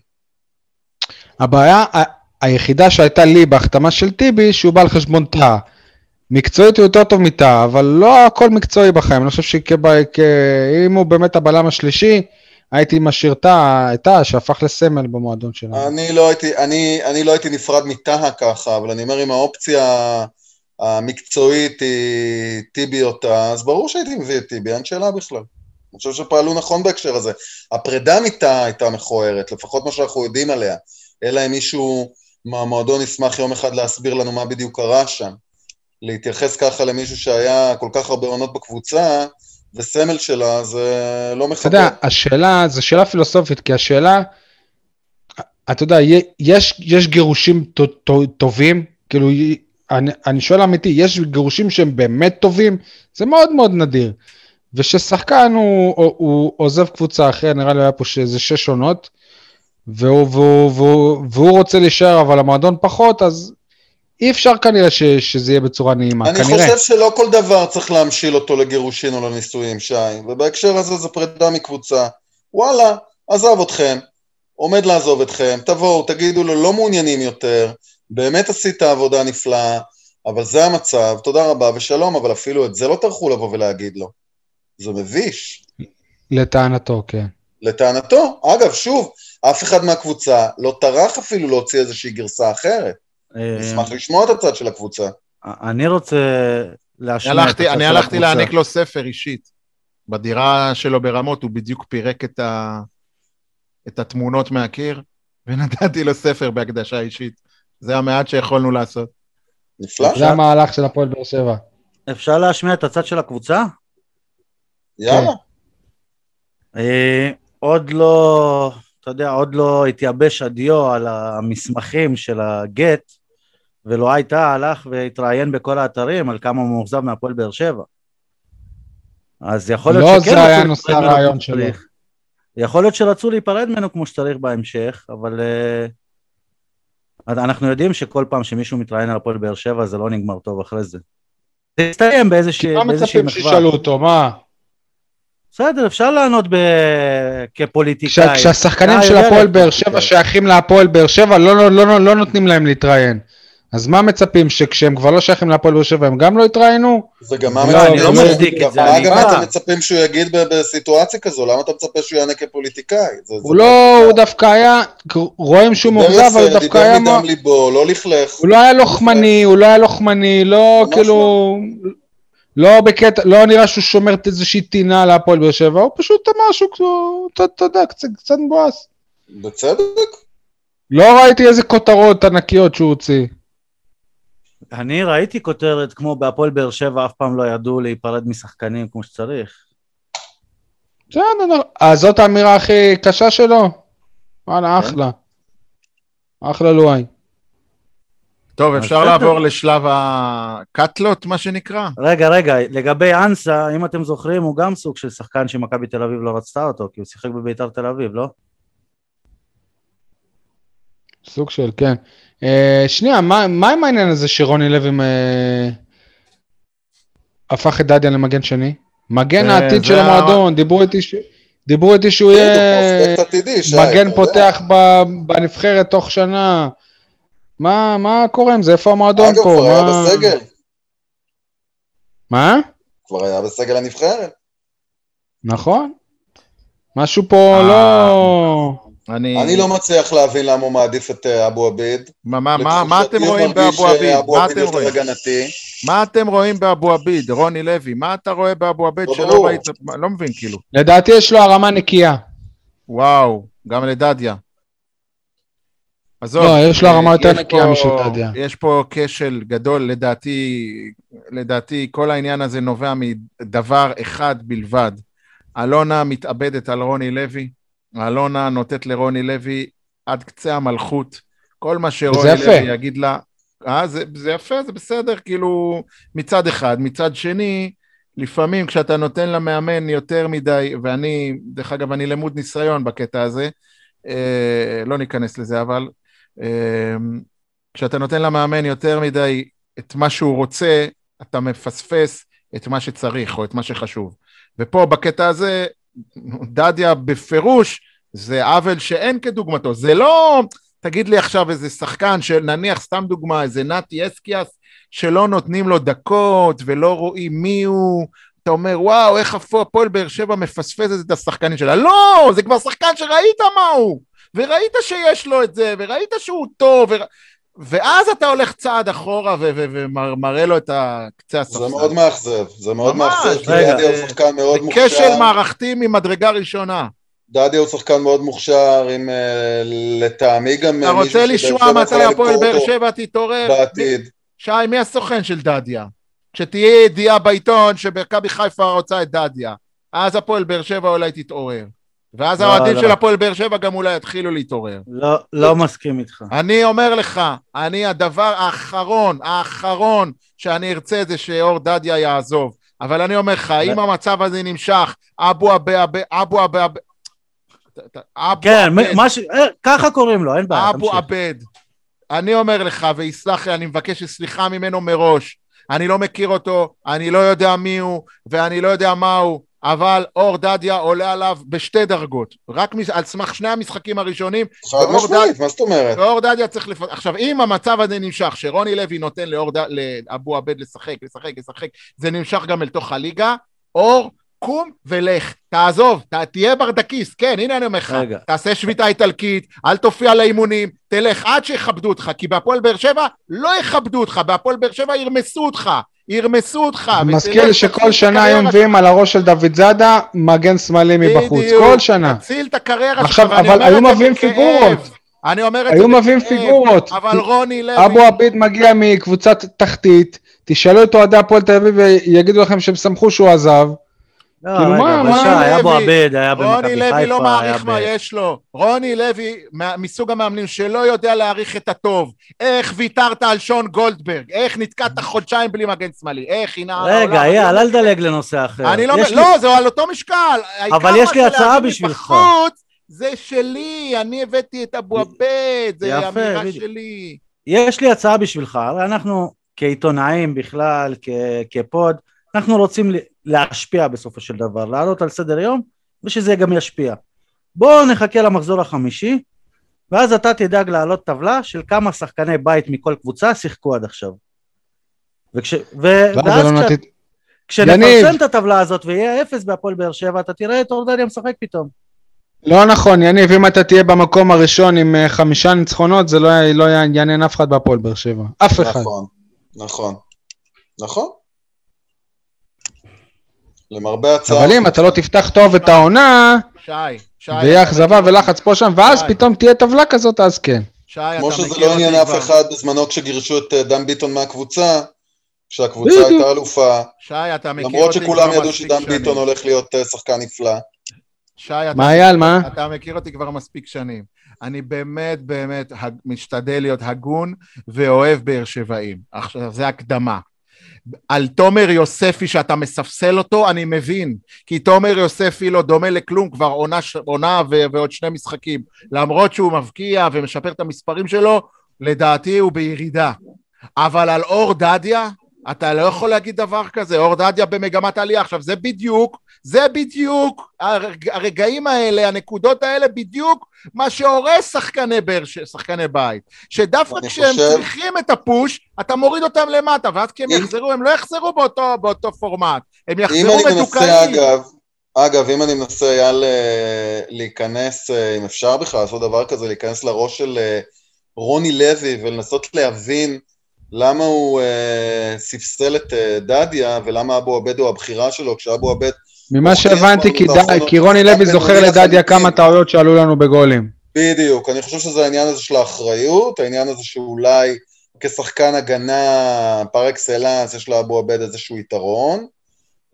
הבעיה היחידה שהייתה לי בהחתמה של טיבי, שהוא בא על חשבון טאה. מקצועית הוא יותר טוב מטאה, אבל לא הכל מקצועי בחיים. אני חושב שאם הוא באמת הבלם השלישי, הייתי משאיר את טאה שהפך לסמל במועדון שלנו. אני לא הייתי, אני, אני לא הייתי נפרד מטהא ככה, אבל אני אומר, אם האופציה המקצועית היא טיבי או טהא, אז ברור שהייתי מביא את טיבי, אין שאלה בכלל. אני חושב שפעלו נכון בהקשר הזה. הפרידה מטהא הייתה מכוערת, לפחות מה שאנחנו יודעים עליה. אלא אם מישהו מהמועדון ישמח יום אחד להסביר לנו מה בדיוק קרה שם. להתייחס ככה למישהו שהיה כל כך הרבה עונות בקבוצה, וסמל שלה, זה לא אתה מכבד. יודע, השאלה, זו שאלה פילוסופית, כי השאלה, אתה יודע, יש, יש גירושים ט- ט- טובים, כאילו, אני, אני שואל אמיתי, יש גירושים שהם באמת טובים? זה מאוד מאוד נדיר. וששחקן הוא, הוא, הוא עוזב קבוצה אחרת, נראה לי היה פה איזה שש עונות, והוא, והוא, והוא, והוא רוצה להישאר, אבל המועדון פחות, אז אי אפשר כנראה ש, שזה יהיה בצורה נעימה, אני כנראה. חושב שלא כל דבר צריך להמשיל אותו לגירושין או לנישואים, שי, ובהקשר הזה זו פרידה מקבוצה. וואלה, עזב אתכם, עומד לעזוב אתכם, תבואו, תגידו לו, לא מעוניינים יותר, באמת עשית עבודה נפלאה, אבל זה המצב, תודה רבה ושלום, אבל אפילו את זה לא טרחו לבוא ולהגיד לו. זה מביש. לטענתו, כן. לטענתו, אגב, שוב, אף אחד מהקבוצה לא טרח אפילו להוציא איזושהי גרסה אחרת. אה, נשמח לשמוע את הצד של הקבוצה. אני רוצה אני להשמיע את הלכתי, הצד אני של הלכתי הקבוצה. להעניק לו ספר אישית. בדירה שלו ברמות הוא בדיוק פירק את, ה... את התמונות מהקיר, ונתתי לו ספר בהקדשה אישית. זה המעט שיכולנו לעשות. נפלא, זה המהלך של הפועל באר שבע. אפשר להשמיע את הצד של הקבוצה? יאללה. אה, עוד לא, אתה יודע, עוד לא התייבש הדיו על המסמכים של הגט, ולא הייתה, הלך והתראיין בכל האתרים על כמה הוא מאוכזב מהפועל באר שבע. אז יכול להיות לא שכן זה היה נושא הרעיון שלו. יכול להיות שרצו להיפרד ממנו כמו שצריך בהמשך, אבל אה, אנחנו יודעים שכל פעם שמישהו מתראיין על הפועל באר שבע זה לא נגמר טוב אחרי זה. זה הסתיים באיזושהי מה באיזושהי מצפים מחווה. שישאלו אותו, מה? בסדר, אפשר לענות ב... כפוליטיקאי. כשהשחקנים אתה של הפועל באר לפוליטיקאי. שבע שייכים להפועל באר שבע, לא- לא- לא לא נותנים להם להתראיין. אז מה מצפים, שכשהם כבר לא שייכים להפועל באר שבע הם גם לא יתראיינו? וגם מה לא, לא גם. אתם מצפים שהוא יגיד ב- בסיטואציה כזו? למה אתה מצפה שהוא יענה כפוליטיקאי? הוא לא, הוא דווקא היה, רואים שהוא מאוכזב, אבל הוא דווקא היה... דיבר מדם ליבו, לא לכלך. הוא לא היה לוחמני, הוא לא היה לוחמני, לא כאילו... לא בקטע, לא נראה שהוא שומר את איזושהי טינה להפועל באר שבע, הוא פשוט אמר שהוא, אתה יודע, קצת קצת מבואס. בצדק. לא ראיתי איזה כותרות ענקיות שהוא הוציא. אני ראיתי כותרת כמו בהפועל באר שבע אף פעם לא ידעו להיפרד משחקנים כמו שצריך. בסדר, אז זאת האמירה הכי קשה שלו? וואלה, כן. אחלה. אחלה לואי. טוב, אפשר. לעבור לשלב הקאטלות, מה שנקרא? רגע, רגע, לגבי אנסה, אם אתם זוכרים, הוא גם סוג של שחקן שמכבי תל אביב לא רצתה אותו, כי הוא שיחק בביתר תל אביב, לא? סוג של, כן. אה, שנייה, מה, מה עם העניין הזה שרוני לוי אה, הפך את דדיה למגן שני? מגן אה, העתיד של המועדון, דיברו איתי, ש... דיברו איתי שהוא כן, יהיה מגן. פותח ב... בנבחרת תוך שנה. מה, מה קורה עם זה? איפה המועדון אגב, פה? כבר היה מה... בסגל. מה? כבר היה בסגל הנבחרת. נכון. משהו פה אה, לא... אני... אני לא מצליח להבין למה הוא מעדיף את אה, אבו עביד. מה, מה, מה, מה אתם רואים באבו עביד? שאבו מה עביד אתם רואים? הגנתי. מה אתם רואים באבו עביד, רוני לוי? מה אתה רואה באבו עביד לא שלא. ראית? לא מבין, כאילו. לדעתי יש לו הרמה נקייה. וואו, גם לדדיה. עזוב. לא, יש לו הרמה יותר נקייה משל דדיה. יש פה כשל גדול, לדעתי, לדעתי כל העניין הזה נובע מדבר אחד בלבד. אלונה מתאבדת על רוני לוי, אלונה נותנת לרוני לוי עד קצה המלכות. כל מה שרוני. לוי יגיד לה, אה, זה, זה יפה, זה בסדר, כאילו, מצד אחד. מצד שני, לפעמים כשאתה נותן למאמן יותר מדי, ואני, דרך אגב, אני למוד ניסיון בקטע הזה, אה, לא ניכנס לזה, אבל כשאתה נותן למאמן יותר מדי את מה שהוא רוצה, אתה מפספס את מה שצריך או את מה שחשוב. ופה בקטע הזה, דדיה בפירוש זה עוול שאין כדוגמתו. זה לא, תגיד לי עכשיו איזה שחקן שנניח, סתם דוגמה, איזה נתי אסקיאס, שלא נותנים לו דקות ולא רואים מי הוא, אתה אומר, וואו, איך הפועל באר שבע מפספסת את השחקנים שלה. לא, זה כבר שחקן שראית מה הוא, וראית שיש לו את זה, וראית שהוא טוב, ור... ואז אתה הולך צעד אחורה ו- ו- ומראה לו את קצה הספסל. זה מאוד מאכזב, זה מאוד מאכזב, כי דדיה הוא אה, שחקן מאוד זה מוכשר. כשל מערכתי ממדרגה ראשונה. דדיה הוא שחקן מאוד מוכשר, עם אה, לטעמי גם אתה אה, מישהו רוצה לשמוע מתי הפועל באר שבע תתעורר? בעתיד. שי, מי הסוכן של דדיה? שתהיה ידיעה בעיתון שמכבי חיפה רוצה את דדיה. אז הפועל באר שבע אולי תתעורר. ואז לא, האוהדים לא. של הפועל באר שבע גם אולי יתחילו להתעורר. לא, לא מסכים איתך. אני אומר לך, אני הדבר האחרון, האחרון שאני ארצה זה שאור דדיה יעזוב. אבל אני אומר לך, אם המצב הזה נמשך, אבו אבו אבה אבה... אבו כן, ש... אה, ככה קוראים לו, אין בעיה, אבו. עבד. אני אומר לך, ויסלח לי, אני מבקש סליחה ממנו מראש. אני לא מכיר אותו, אני לא יודע מי הוא, ואני לא יודע מה הוא, אבל אור דדיה עולה עליו בשתי דרגות. רק מס- על סמך שני המשחקים הראשונים, חד משמעית, מה זאת אומרת? ואור דדיה צריך לפ... עכשיו, אם המצב הזה נמשך, שרוני לוי נותן לאור ד... לאבו עבד לשחק, לשחק, לשחק, זה נמשך גם אל תוך הליגה, אור, קום ולך, תעזוב, ת... תהיה ברדקיסט, כן, הנה אני אומר לך. תעשה שביתה איטלקית, אל תופיע לאימונים, תלך עד שיכבדו אותך, כי בהפועל באר שבע לא יכבדו אותך, בהפועל באר שבע ירמסו אותך, ירמסו אותך. מזכיר שכל שנה היו מביאים על הראש של דוד זאדה מגן שמאלי מבחוץ. כל שנה. תציל את הקריירה שלך, ואני אבל אומר היו את זה מביאים בכאב. פיגורות. אני אומר את זה... היו מביאים פיגורות. אבל רוני לוי... אבו עביד מגיע מקבוצת תחתית, תשאלו את אוהדי הפועל תל אביב ויגידו לכם שהם שמחו שהוא עזב. לא, כאילו, רגע, מה- אבל מה- שי, היה בו עבד, היה במכבי חיפה, רוני לוי לא מעריך ב- מה יש לו. רוני לוי, מסוג המאמנים שלא יודע להעריך את הטוב. איך ויתרת על שון גולדברג? איך נתקעת חודשיים בלי מגן שמאלי? איך הנה... רגע, אייל, אל תדלג לנושא אחר. אני לא... לי- לא, זה על אותו משקל. העיקר יש לי הצעה בשבילך. זה שלי, אני הבאתי את אבו עבד, זה אמירה. שלי. יש לי הצעה בשבילך, אנחנו כעיתונאים בכלל, כפוד, אנחנו רוצים להשפיע בסופו של דבר, לעלות על סדר יום, ושזה גם ישפיע. בואו נחכה למחזור החמישי, ואז אתה תדאג להעלות טבלה של כמה שחקני בית מכל קבוצה שיחקו עד עכשיו. וכש... ו... ואז אלונה כש... ת- כשנפרסם יניב. את הטבלה הזאת ויהיה אפס בהפועל באר שבע, אתה תראה את אורדניה משחק פתאום. לא נכון, יניב, אם אתה תהיה במקום הראשון עם אה, חמישה ניצחונות, זה לא לא יעניין אף אחד בהפועל באר שבע. אף אחד. נכון, נכון, נכון. למרבה הצער. אבל אם אתה לא תפתח טוב את העונה, שי, שי. ויהיה אכזבה ולחץ פה שם, ואז שי. פתאום תהיה טבלה כזאת, אז כן. שי, אתה כמו שזה לא עניין אף. אחד בזמנו כשגירשו את אה, דן ביטון מהקבוצה, כשהקבוצה. הייתה אלופה, שי, אתה מכיר אותי למרות שכולם כבר ידעו שדן. ביטון הולך להיות אה, שחקן נפלא. שי, אתה מה אייל, מה? אתה מכיר אותי כבר מספיק שנים. אני באמת באמת משתדל להיות הגון ואוהב באר שבעים. עכשיו, זה הקדמה. על תומר יוספי שאתה מספסל אותו, אני מבין. כי תומר יוספי לא דומה לכלום, כבר עונה, עונה ו- ועוד שני משחקים. למרות שהוא מבקיע ומשפר את המספרים שלו, לדעתי הוא בירידה. אבל על אור דדיה, אתה לא יכול להגיד דבר כזה, אור דדיה במגמת עלייה. עכשיו, זה בדיוק, זה בדיוק, הרג, הרגעים האלה, הנקודות האלה, בדיוק מה שהורס שחקני באר, ש- שחקני בית. שדווקא כשהם חושב- צריכים את הפוש, אתה מוריד אותם למטה, ואז כשהם אם- יחזרו, הם לא יחזרו באותו, באותו פורמט. הם אם יחזרו אני מנסה. אגב, אגב, אם אני מנסה, אייל, אה, להיכנס, אה, אם אפשר בכלל לעשות דבר כזה, להיכנס לראש של אה, רוני לוי ולנסות להבין למה הוא אה, ספסל את אה, דדיה ולמה אבו עבד הוא הבחירה שלו, כשאבו עבד ממה הוכיח שהבנתי, כי ד- כי רוני לוי זוכר בינוני לדדיה. כמה טעויות שעלו לנו בגולים. בדיוק, אני חושב שזה העניין הזה של האחריות, העניין הזה שאולי כשחקן הגנה פר אקסלנס יש לאבו עבד איזשהו יתרון.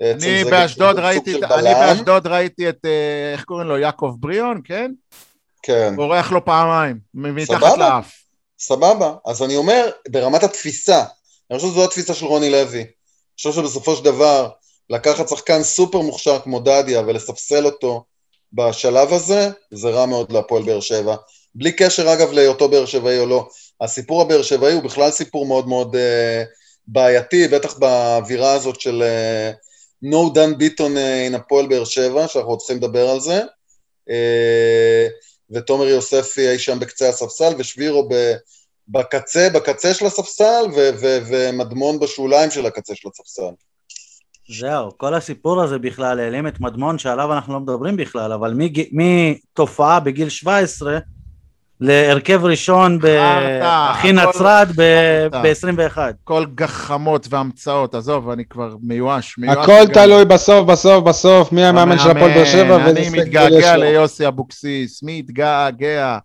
אני זה באשדוד ראיתי, אני. באשדוד ראיתי את, אה, איך קוראים לו, יעקב בריאון, כן? כן, בורח לו פעמיים, מתחת סבבה. לאף. סבבה. אז אני אומר, ברמת התפיסה, אני חושב שזו התפיסה של רוני לוי. אני חושב שבסופו של דבר, לקחת שחקן סופר מוכשר כמו דדיה ולספסל אותו בשלב הזה, זה רע מאוד להפועל באר שבע. בלי קשר אגב להיותו באר שבעי או לא. הסיפור הבאר שבעי הוא בכלל סיפור מאוד מאוד uh, בעייתי, בטח באווירה הזאת של uh, no done ביטון uh, in הפועל באר שבע, שאנחנו צריכים לדבר על זה. Uh, ותומר יוספי אי שם בקצה הספסל, ושבירו ב, בקצה, בקצה של הספסל, ו, ו, ומדמון בשוליים של הקצה של הספסל. זהו, כל הסיפור הזה בכלל העלים את מדמון שעליו אנחנו לא מדברים בכלל, אבל מתופעה בגיל 17 להרכב ראשון באחי נצרת חרטא. ב-21. כל גחמות והמצאות, עזוב, אני כבר מיואש. מיואש הכל לגמרי. תלוי בסוף, בסוף, בסוף, מי המאמן של הפועל באר שבע, אני מתגעגע. ליוסי אבוקסיס, מתגעגע.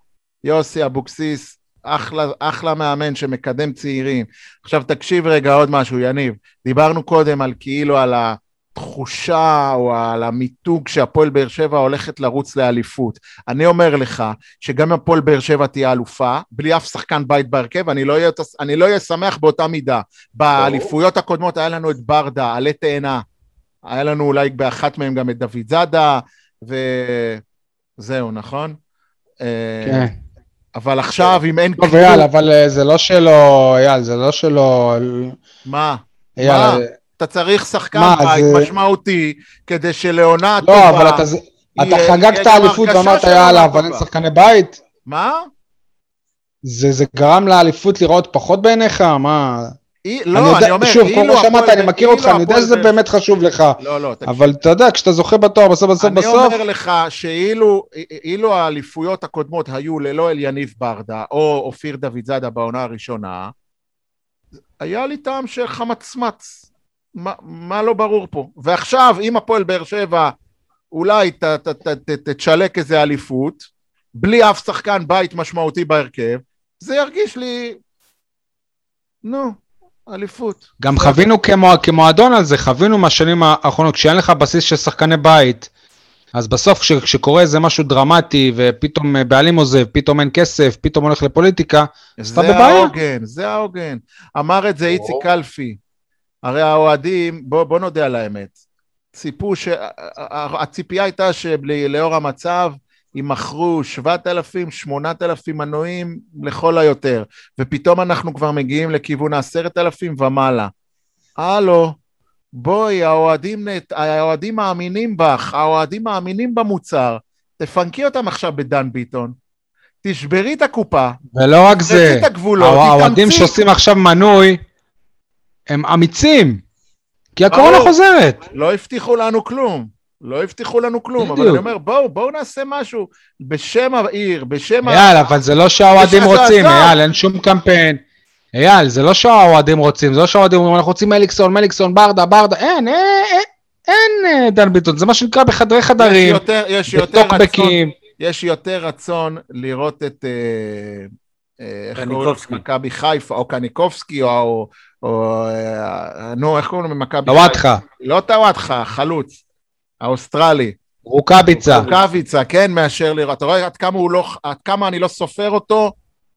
יוסי אבוקסיס, אחלה, אחלה מאמן שמקדם צעירים. עכשיו תקשיב רגע עוד משהו, יניב. דיברנו קודם על כאילו על התחושה או על המיתוג שהפועל באר שבע הולכת לרוץ לאליפות. אני אומר לך שגם הפועל באר שבע תהיה אלופה, בלי אף שחקן בית בהרכב, אני לא אהיה, אני לא אהיה שמח באותה מידה. באליפויות הקודמות היה לנו את ברדה, עלה תאנה. היה לנו אולי באחת מהם גם את דוד זאדה, וזהו, נכון? אה, כן. אבל עכשיו, אם אין טוב, אייל, אבל אה, זה לא שלו, אייל, זה לא שלו, מה? אייל, מה? אה, אתה צריך שחקן בית זה- משמעותי, כדי שלעונה לא, טובה... אבל אתה חגגת אליפות ואמרת, יאללה, אבל אין טובה." שחקני בית? מה? זה זה גרם לאליפות לראות פחות בעיניך? מה? אי- אני לא, יודע- אני אומר, שוב, אילו כמו שאמרת, אני מכיר אותך, אילו אני יודע שזה באמת חשוב לך. לא, לא, תקשיב. אבל אתה יודע, כשאתה זוכה בתואר בסוף בסוף אני בסוף, אומר לך שאילו אילו האליפויות הקודמות היו ללא אליניב ברדה או אופיר דוד זאדה בעונה הראשונה, היה לי טעם של חמצמץ. מה, מה לא ברור פה? ועכשיו, אם הפועל באר שבע אולי ת, ת, ת, ת, תצ'לק איזה אליפות, בלי אף שחקן בית משמעותי בהרכב, זה ירגיש לי... נו, אליפות. גם חווינו כמו, כמועדון על זה, חווינו מהשנים האחרונות, כשאין לך בסיס של שחקני בית, אז בסוף כש, כשקורה איזה משהו דרמטי, ופתאום אה, בעלים עוזב, פתאום אין כסף, פתאום הולך לפוליטיקה, אז אתה זה בבעיה. העוגן, זה העוגן. אמר את זה איציק קלפי. הרי האוהדים, בוא, בוא נודה על האמת, ציפו ש... הציפייה הייתה שלאור המצב יימכרו 7,000, 8,000 מנויים לכל היותר, ופתאום אנחנו כבר מגיעים לכיוון ה-10,000 ומעלה. הלו, בואי, האוהדים, האוהדים מאמינים בך, האוהדים מאמינים במוצר, תפנקי אותם עכשיו בדן ביטון. תשברי את הקופה, ולא רק זה, האוהדים. שעושים עכשיו מנוי, הם אמיצים, כי הקורונה. חוזרת. לא הבטיחו לנו כלום. לא הבטיחו לנו כלום, אבל בדיוק. אני אומר, בואו, בואו נעשה משהו בשם העיר, בשם ה... אייל, אבל זה לא שהאוהדים לך רוצים. אייל, אין שום קמפיין. אייל, זה לא שהאוהדים רוצים, זה לא שהאוהדים אומרים, אנחנו רוצים מליקסון, מליקסון, ברדה, ברדה, אין, אין, אין, אין אה, דן ביטון, זה מה שנקרא בחדרי חדרים, יותר, יש יותר רצון, בטוקבקים. יש יותר רצון לראות את... אה, אה, איך קוראים? קניקובסקי. מכבי חיפה, או קניקובסקי, או... או, או אה, נו, איך קוראים לו ממכבי חיפה? לוואטחה, לא טוואטחה, חלוץ, האוסטרלי. רוקאביצה. רוקאביצה, כן, מאשר לראות. אתה רואה עד כמה, לא, עד כמה אני לא סופר אותו,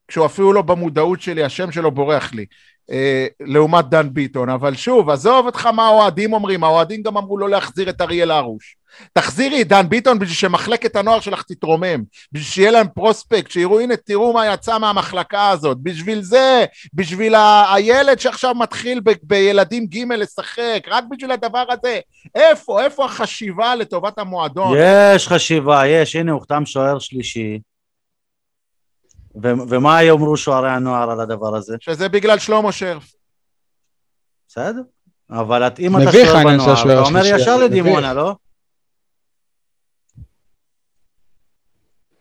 כשהוא אפילו לא במודעות שלי, השם שלו בורח לי. אה, לעומת דן ביטון, אבל שוב, עזוב אותך מה האוהדים אומרים, האוהדים גם אמרו לא להחזיר את אריאל הרוש. תחזירי את דן ביטון בשביל שמחלקת הנוער שלך תתרומם, בשביל שיהיה להם פרוספקט, שיראו, הנה, תראו מה יצא מהמחלקה הזאת, בשביל זה, בשביל ה- הילד שעכשיו מתחיל ב- בילדים ג' לשחק, רק בשביל הדבר הזה. איפה, איפה החשיבה לטובת המועדון? יש חשיבה, יש, הנה הוחתם שוער שלישי. ו- ומה יאמרו שוערי הנוער על הדבר הזה? שזה בגלל שלמה שרף. בסדר? אבל את- אם אתה שוער בנוער, אתה אומר ישר לדימונה, לא?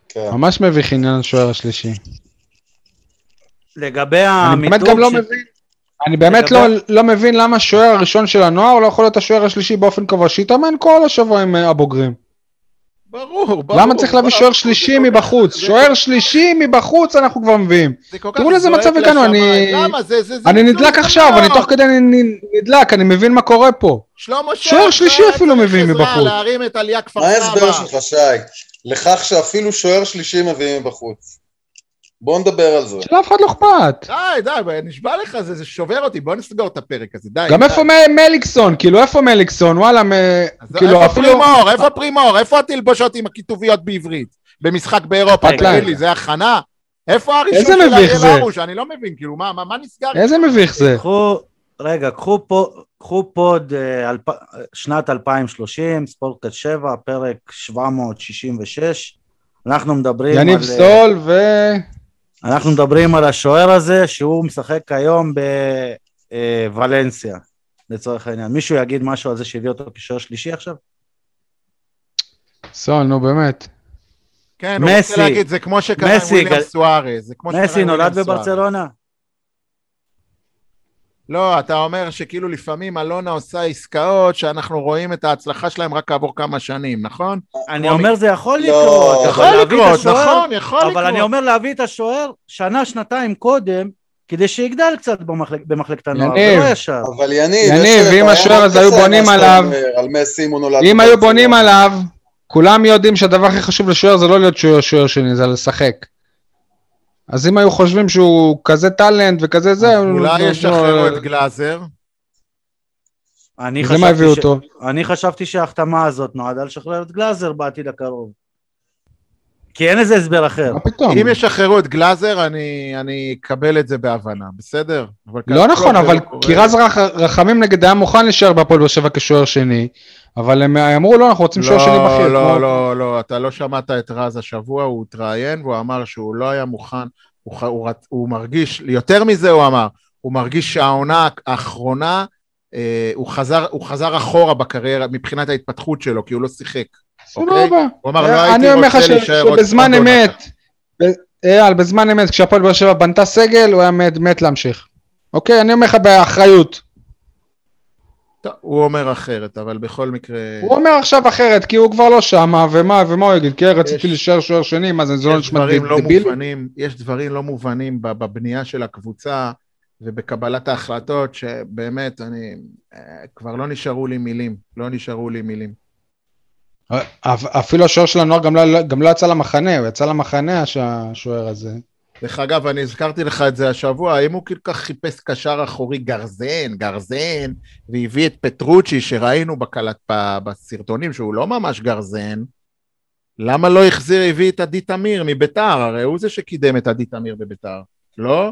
כן. ממש מביך עניין השוער השלישי. לגבי אני באמת המיתוג גם לא ש- מבין. אני באמת לא, לגבי- לא מבין למה השוער הראשון של הנוער לא יכול להיות השוער השלישי באופן קבוע, שיתאמן כל השבוע עם אה, הבוגרים. ברור, ברור. למה צריך להביא. שוער שלישי מבחוץ? שוער שלישי מבחוץ אנחנו כבר מביאים. תראו לאיזה מצב הגענו, אני- לשמיים. למה? זה, זה, זה אני נדלק עכשיו. אני תוך כדי נדלק, אני מבין מה קורה פה. שלמה שוער שלישי היה אפילו מביאים מבחוץ. מה ההסבר. שלך, שי? לכך שאפילו שוער שלישי מביאים מבחוץ. בוא נדבר על זה. שלאף אחד לא אכפת. די, די, נשבע לך, זה, זה שובר אותי, בוא נסגור את הפרק הזה, די. גם די. איפה מ- מליקסון? כאילו איפה מליקסון? וואלה, מ- כאילו איפה אפילו... פרימור? איפה פרימור? איפה התלבושות עם הכיתוביות בעברית? במשחק באירופה, רגע, תגיד רגע. לי, זה הכנה? איפה הראשון איזה של אריאל? הרוש? אני לא מבין, כאילו, מה, מה, מה נסגר? איזה מביך זה. קחו, רגע, קחו פה, קחו פוד אה, אלפ... שנת 2030, ספורטקאסט 7, פרק 766. אנחנו מדברים יניב על... סול ו... אנחנו מדברים על השוער הזה שהוא משחק היום בוולנסיה, לצורך העניין. מישהו יגיד משהו על זה שהביא אותו כשוער שלישי עכשיו? סול, נו באמת. כן, הוא מסי. רוצה להגיד, זה כמו שקרה עם וויליאם סוארז. מסי נולד. בברצלונה? לא, אתה אומר שכאילו לפעמים אלונה עושה עסקאות שאנחנו רואים את ההצלחה שלהם רק כעבור כמה שנים, נכון? אני אומר זה יכול לא, לקרות, יכול לקרות, נכון, יכול לקרות. אבל אני אומר להביא את השוער שנה, שנתיים קודם, כדי שיגדל קצת במחלק- במחלקת הנוער, יניב. ולא ישר. אבל יניב, יניב, בעיה השוער הזה היו בונים עליו- אומר, על מסי אם אם היו. בונים עליו, כולם יודעים שהדבר הכי חשוב לשוער זה לא להיות שוער שני, זה לשחק. אז אם היו חושבים שהוא כזה טאלנט וכזה זה, אולי ישחררו את גלאזר. אני זה מה הביאו חשבתי, ש... אותו. אני חשבתי שההחתמה הזאת נועדה לשחרר את גלאזר בעתיד הקרוב. כי אין איזה הסבר אחר. מה פתאום? אם ישחררו את גלאזר, אני אני אקבל את זה בהבנה, בסדר? אבל לא נכון, אבל לא קורה. כי רז רח- רחמים נגד היה מוכן להישאר בהפועל באר שבע כשוער שני, אבל הם אמרו לא, אנחנו רוצים שוער שני בכיר. לא, כמו- לא, לא, לא, אתה לא שמעת את רז השבוע, הוא התראיין והוא אמר שהוא לא היה מוכן, הוא, ח- הוא, רצ- הוא מרגיש, יותר מזה הוא אמר, הוא מרגיש שהעונה האחרונה, אה, הוא, חזר, הוא חזר אחורה בקריירה מבחינת ההתפתחות שלו, כי הוא לא שיחק. אוקיי? סבבה. הוא אמר, לא הייתי אומר לך רוצה ש- להישאר עוד עונה אמת, אחת." ב- אייל, בזמן אמת, כשהפועל באר שבע בנתה סגל, הוא היה מת- מת להמשיך. אוקיי? אני אומר לך באחריות. טוב, הוא אומר אחרת, אבל בכל מקרה... הוא אומר עכשיו אחרת, כי הוא כבר לא שמה, ומה, ומה הוא יגיד? כי רציתי יש- להישאר שוער שני, מה זה, זה לא נשמע לא דביל? מובנים, יש דברים לא מובנים בבנייה של הקבוצה ובקבלת ההחלטות, שבאמת, אני... אה, כבר לא נשארו לי מילים, לא נשארו לי מילים. אפ- אפילו השוער של הנוער גם לא- גם לא יצא למחנה, הוא יצא למחנה, הש- השוער הזה. דרך אגב, אני הזכרתי לך את זה השבוע, האם הוא כל כך חיפש קשר אחורי גרזן, גרזן, והביא את פטרוצ'י שראינו בקלט, בסרטונים שהוא לא ממש גרזן, למה לא החזיר, הביא את עדי תמיר מביתר? הרי הוא זה שקידם את עדי תמיר בביתר, לא?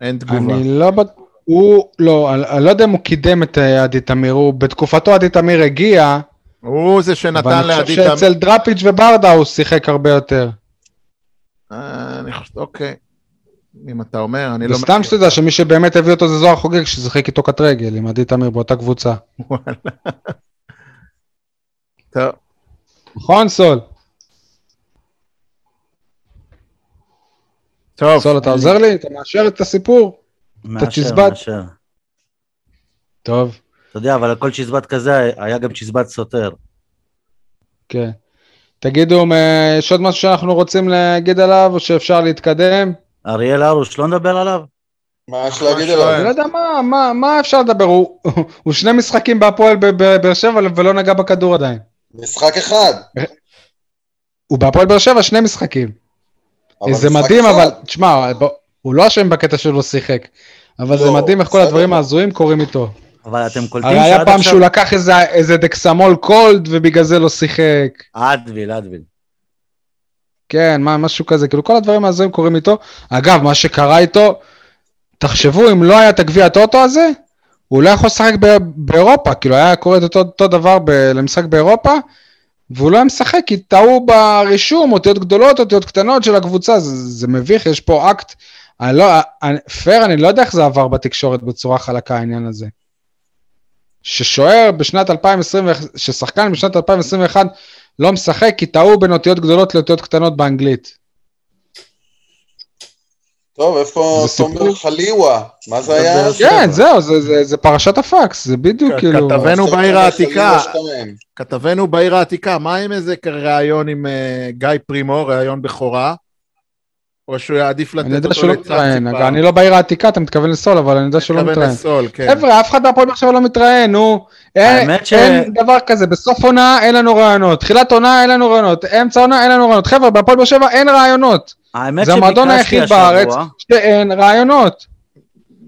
אין תגובה. אני לא בט... הוא, לא, אני אני לא יודע אם הוא קידם את אה, עדי תמיר, הוא בתקופתו עדי תמיר הגיע, הוא זה אבל שנתן אני לעדי חושב תמיר. שאצל דראפיץ' וברדה הוא שיחק הרבה יותר. אה, אני חושב, אוקיי. אם אתה אומר, אני לא... מכיר. שתדע שמי שבאמת הביא אותו זה זוהר חוגג, ששיחק איתו קט רגל עם עדי תמיר באותה קבוצה. וואלה. טוב, נכון, סול? טוב. סול, אתה עוזר לי? אתה מאשר את הסיפור? מאשר? מאשר. טוב, אתה יודע, אבל על כל צ'יזבט כזה היה גם צ'יזבט סותר. כן. תגידו, יש עוד משהו שאנחנו רוצים להגיד עליו, או שאפשר להתקדם? אריאל הרוש, לא נדבר עליו? מה יש להגיד? עליו? אני לא יודע מה, מה, מה אפשר לדבר, הוא, הוא שני משחקים בהפועל באר שבע ולא נגע בכדור עדיין. משחק אחד. הוא בהפועל באר שבע שני משחקים. אבל זה משחק מדהים, אחד. אבל, תשמע, הוא לא אשם בקטע שלא שיחק. אבל זה לא, מדהים איך כל. הדברים ההזויים קורים איתו. אבל אתם קולטים הרי היה שעד פעם עכשיו... שהוא לקח איזה, איזה דקסמול קולד ובגלל זה לא שיחק. אדוויל, אדוויל. כן, מה, משהו כזה, כאילו כל הדברים ההזויים קורים איתו. אגב, מה שקרה איתו, תחשבו, אם לא היה את הגביע הטוטו הזה, הוא לא יכול לשחק באירופה, כאילו היה קורה את אותו, אותו דבר ב- למשחק באירופה, והוא לא היה משחק, כי טעו ברישום, אותיות גדולות, אותיות קטנות של הקבוצה, זה, זה מביך, יש פה אקט, אני לא, אני, פייר, אני לא יודע איך זה עבר בתקשורת בצורה חלקה העניין הזה. ששוער בשנת 2020, ששחקן בשנת 2021 לא משחק, כי טעו בין אותיות גדולות לאותיות קטנות באנגלית. טוב, איפה זה תומר. חליווה? מה זה היה? כן, זהו, זה, זה, זה פרשת הפקס, זה בדיוק כ- כאילו... כתבנו בעיר העתיקה. שתיים. כתבנו בעיר העתיקה, מה עם איזה ראיון עם אה, גיא פרימו, ראיון בכורה? או שהוא יעדיף לתת אני יודע אותו שהוא לא לצד מתראיין, ציפה? אגב, אני לא בעיר העתיקה, אתה מתכוון לסול, אבל אני יודע שהוא לא מתכוון מתראיין. לסול, כן. חבר'ה, אף אחד בהפועל באר שבע לא מתראיין, נו. אין, ש- אין דבר כזה, בסוף עונה אין לנו רעיונות, תחילת עונה אין לנו רעיונות, אמצע עונה אין לנו רעיונות. חבר'ה, בהפועל באר שבע אין רעיונות. האמת זה המועדון היחיד בארץ. שאין רעיונות.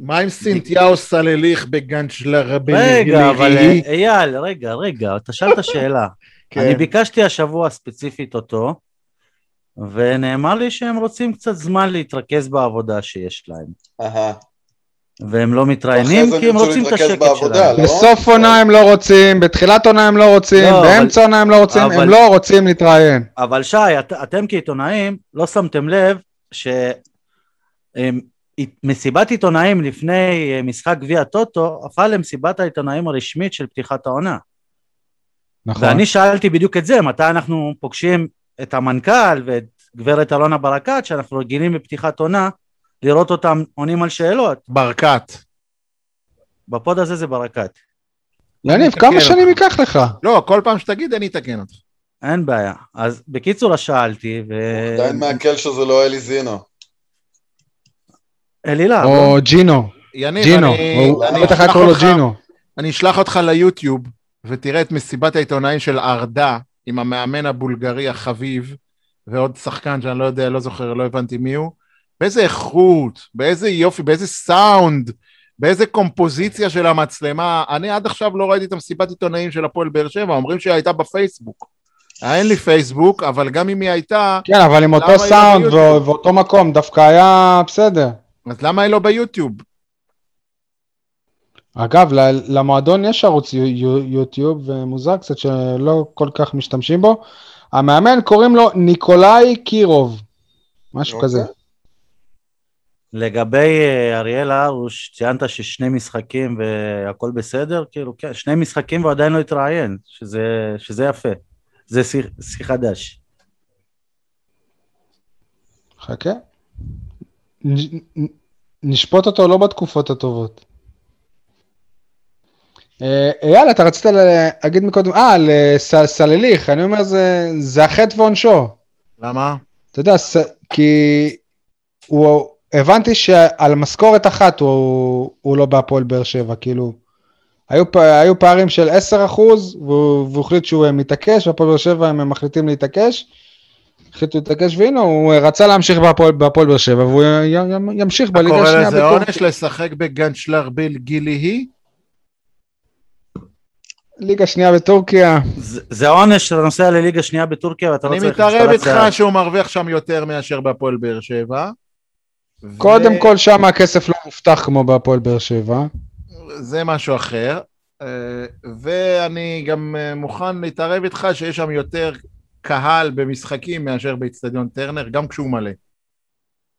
מה עם סינתיהו סלליך בגנצ'לר רגע, אבל אה, אייל, רגע, רגע, אתה שאלת שאלה. כן. אני ביקשתי השבוע ספציפית אותו, ונאמר לי שהם רוצים קצת זמן להתרכז בעבודה שיש להם. אהה. והם לא מתראיינים כי הם רוצים את השקט בעבודה, שלהם. לא? בסוף עונה הם לא רוצים, בתחילת עונה הם לא רוצים, לא, באמצע עונה הם לא רוצים, אבל- הם לא רוצים להתראיין. אבל שי, את, אתם כעיתונאים לא שמתם לב שמסיבת עיתונאים לפני אה, משחק גביע הטוטו הפכה למסיבת העיתונאים הרשמית של פתיחת העונה. נכון. ואני שאלתי בדיוק את זה, מתי אנחנו פוגשים את המנכ"ל ואת גברת אלונה ברקת, שאנחנו רגילים בפתיחת עונה, לראות אותם עונים על שאלות. ברקת. בפוד הזה זה ברקת. יניב, כמה שנים. ייקח לך? לא, כל פעם שתגיד אני אתקן אותך. אין בעיה. אז בקיצור, אז שאלתי, ו... עדיין מעכל שזה לא אלי זינו. אלילה, או ג'ינו, יניב, ג'ינו, אני- הוא אני בטח היה אשלח קורא לו אותך- ג'ינו. אני אשלח אותך ליוטיוב, ותראה את מסיבת העיתונאים של ארדה, עם המאמן הבולגרי החביב, ועוד שחקן שאני לא יודע, לא זוכר, לא הבנתי מי הוא. באיזה איכות, באיזה יופי, באיזה סאונד, באיזה קומפוזיציה של המצלמה. אני עד עכשיו לא ראיתי את המסיבת עיתונאים של הפועל באר שבע, אומרים שהיא הייתה בפייסבוק. אין לי פייסבוק, אבל גם אם היא הייתה, כן, אבל עם אותו לא סאונד ואותו מקום, דווקא היה בסדר. אז למה היא לא ביוטיוב? אגב, למועדון יש ערוץ יו- יו- יוטיוב, ומוזר קצת שלא כל כך משתמשים בו. המאמן קוראים לו ניקולאי קירוב, משהו אוקיי. כזה. לגבי אה, אריאל הרוש, ציינת ששני משחקים והכל בסדר, כאילו, כן, שני משחקים והוא עדיין לא התראיין, שזה, שזה יפה. זה שיא חדש. חכה. נשפוט אותו לא בתקופות הטובות. אה, אייל, אתה רצית להגיד מקודם, אה, על אה, ס- סלליך, אני אומר, זה, זה החטא ועונשו. למה? אתה יודע, ס... כי הוא, הבנתי שעל משכורת אחת הוא, הוא לא בהפועל באר שבע, כאילו, היו, היו פערים של 10 אחוז, והוא, והוא החליט שהוא אה, מתעקש, והפועל באר שבע הם מחליטים להתעקש, החליטו להתעקש, והנה, הוא רצה להמשיך בהפועל, באר שבע, והוא י, י, ימשיך אתה בליגה קורא השנייה לזה בטורקיה. עונש לשחק בגנצ'לר ביל גילי ליגה שנייה בטורקיה. זה זה עונש שאתה נוסע לליגה שנייה בטורקיה ואתה לא אני צריך מתערב איתך. שהוא מרוויח שם יותר מאשר בהפועל באר שבע. קודם ו- כל שם הכסף לא מובטח כמו בהפועל באר שבע. זה משהו אחר. אה, ואני גם אה, מוכן להתערב איתך שיש שם יותר קהל במשחקים מאשר באיצטדיון טרנר, גם כשהוא מלא.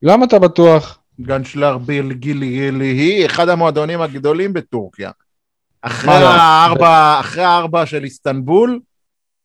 למה אתה בטוח? גנצ'לר ביל גילי היא אחד המועדונים הגדולים בטורקיה. אחרי לא? הארבע, אחרי הארבע של איסטנבול,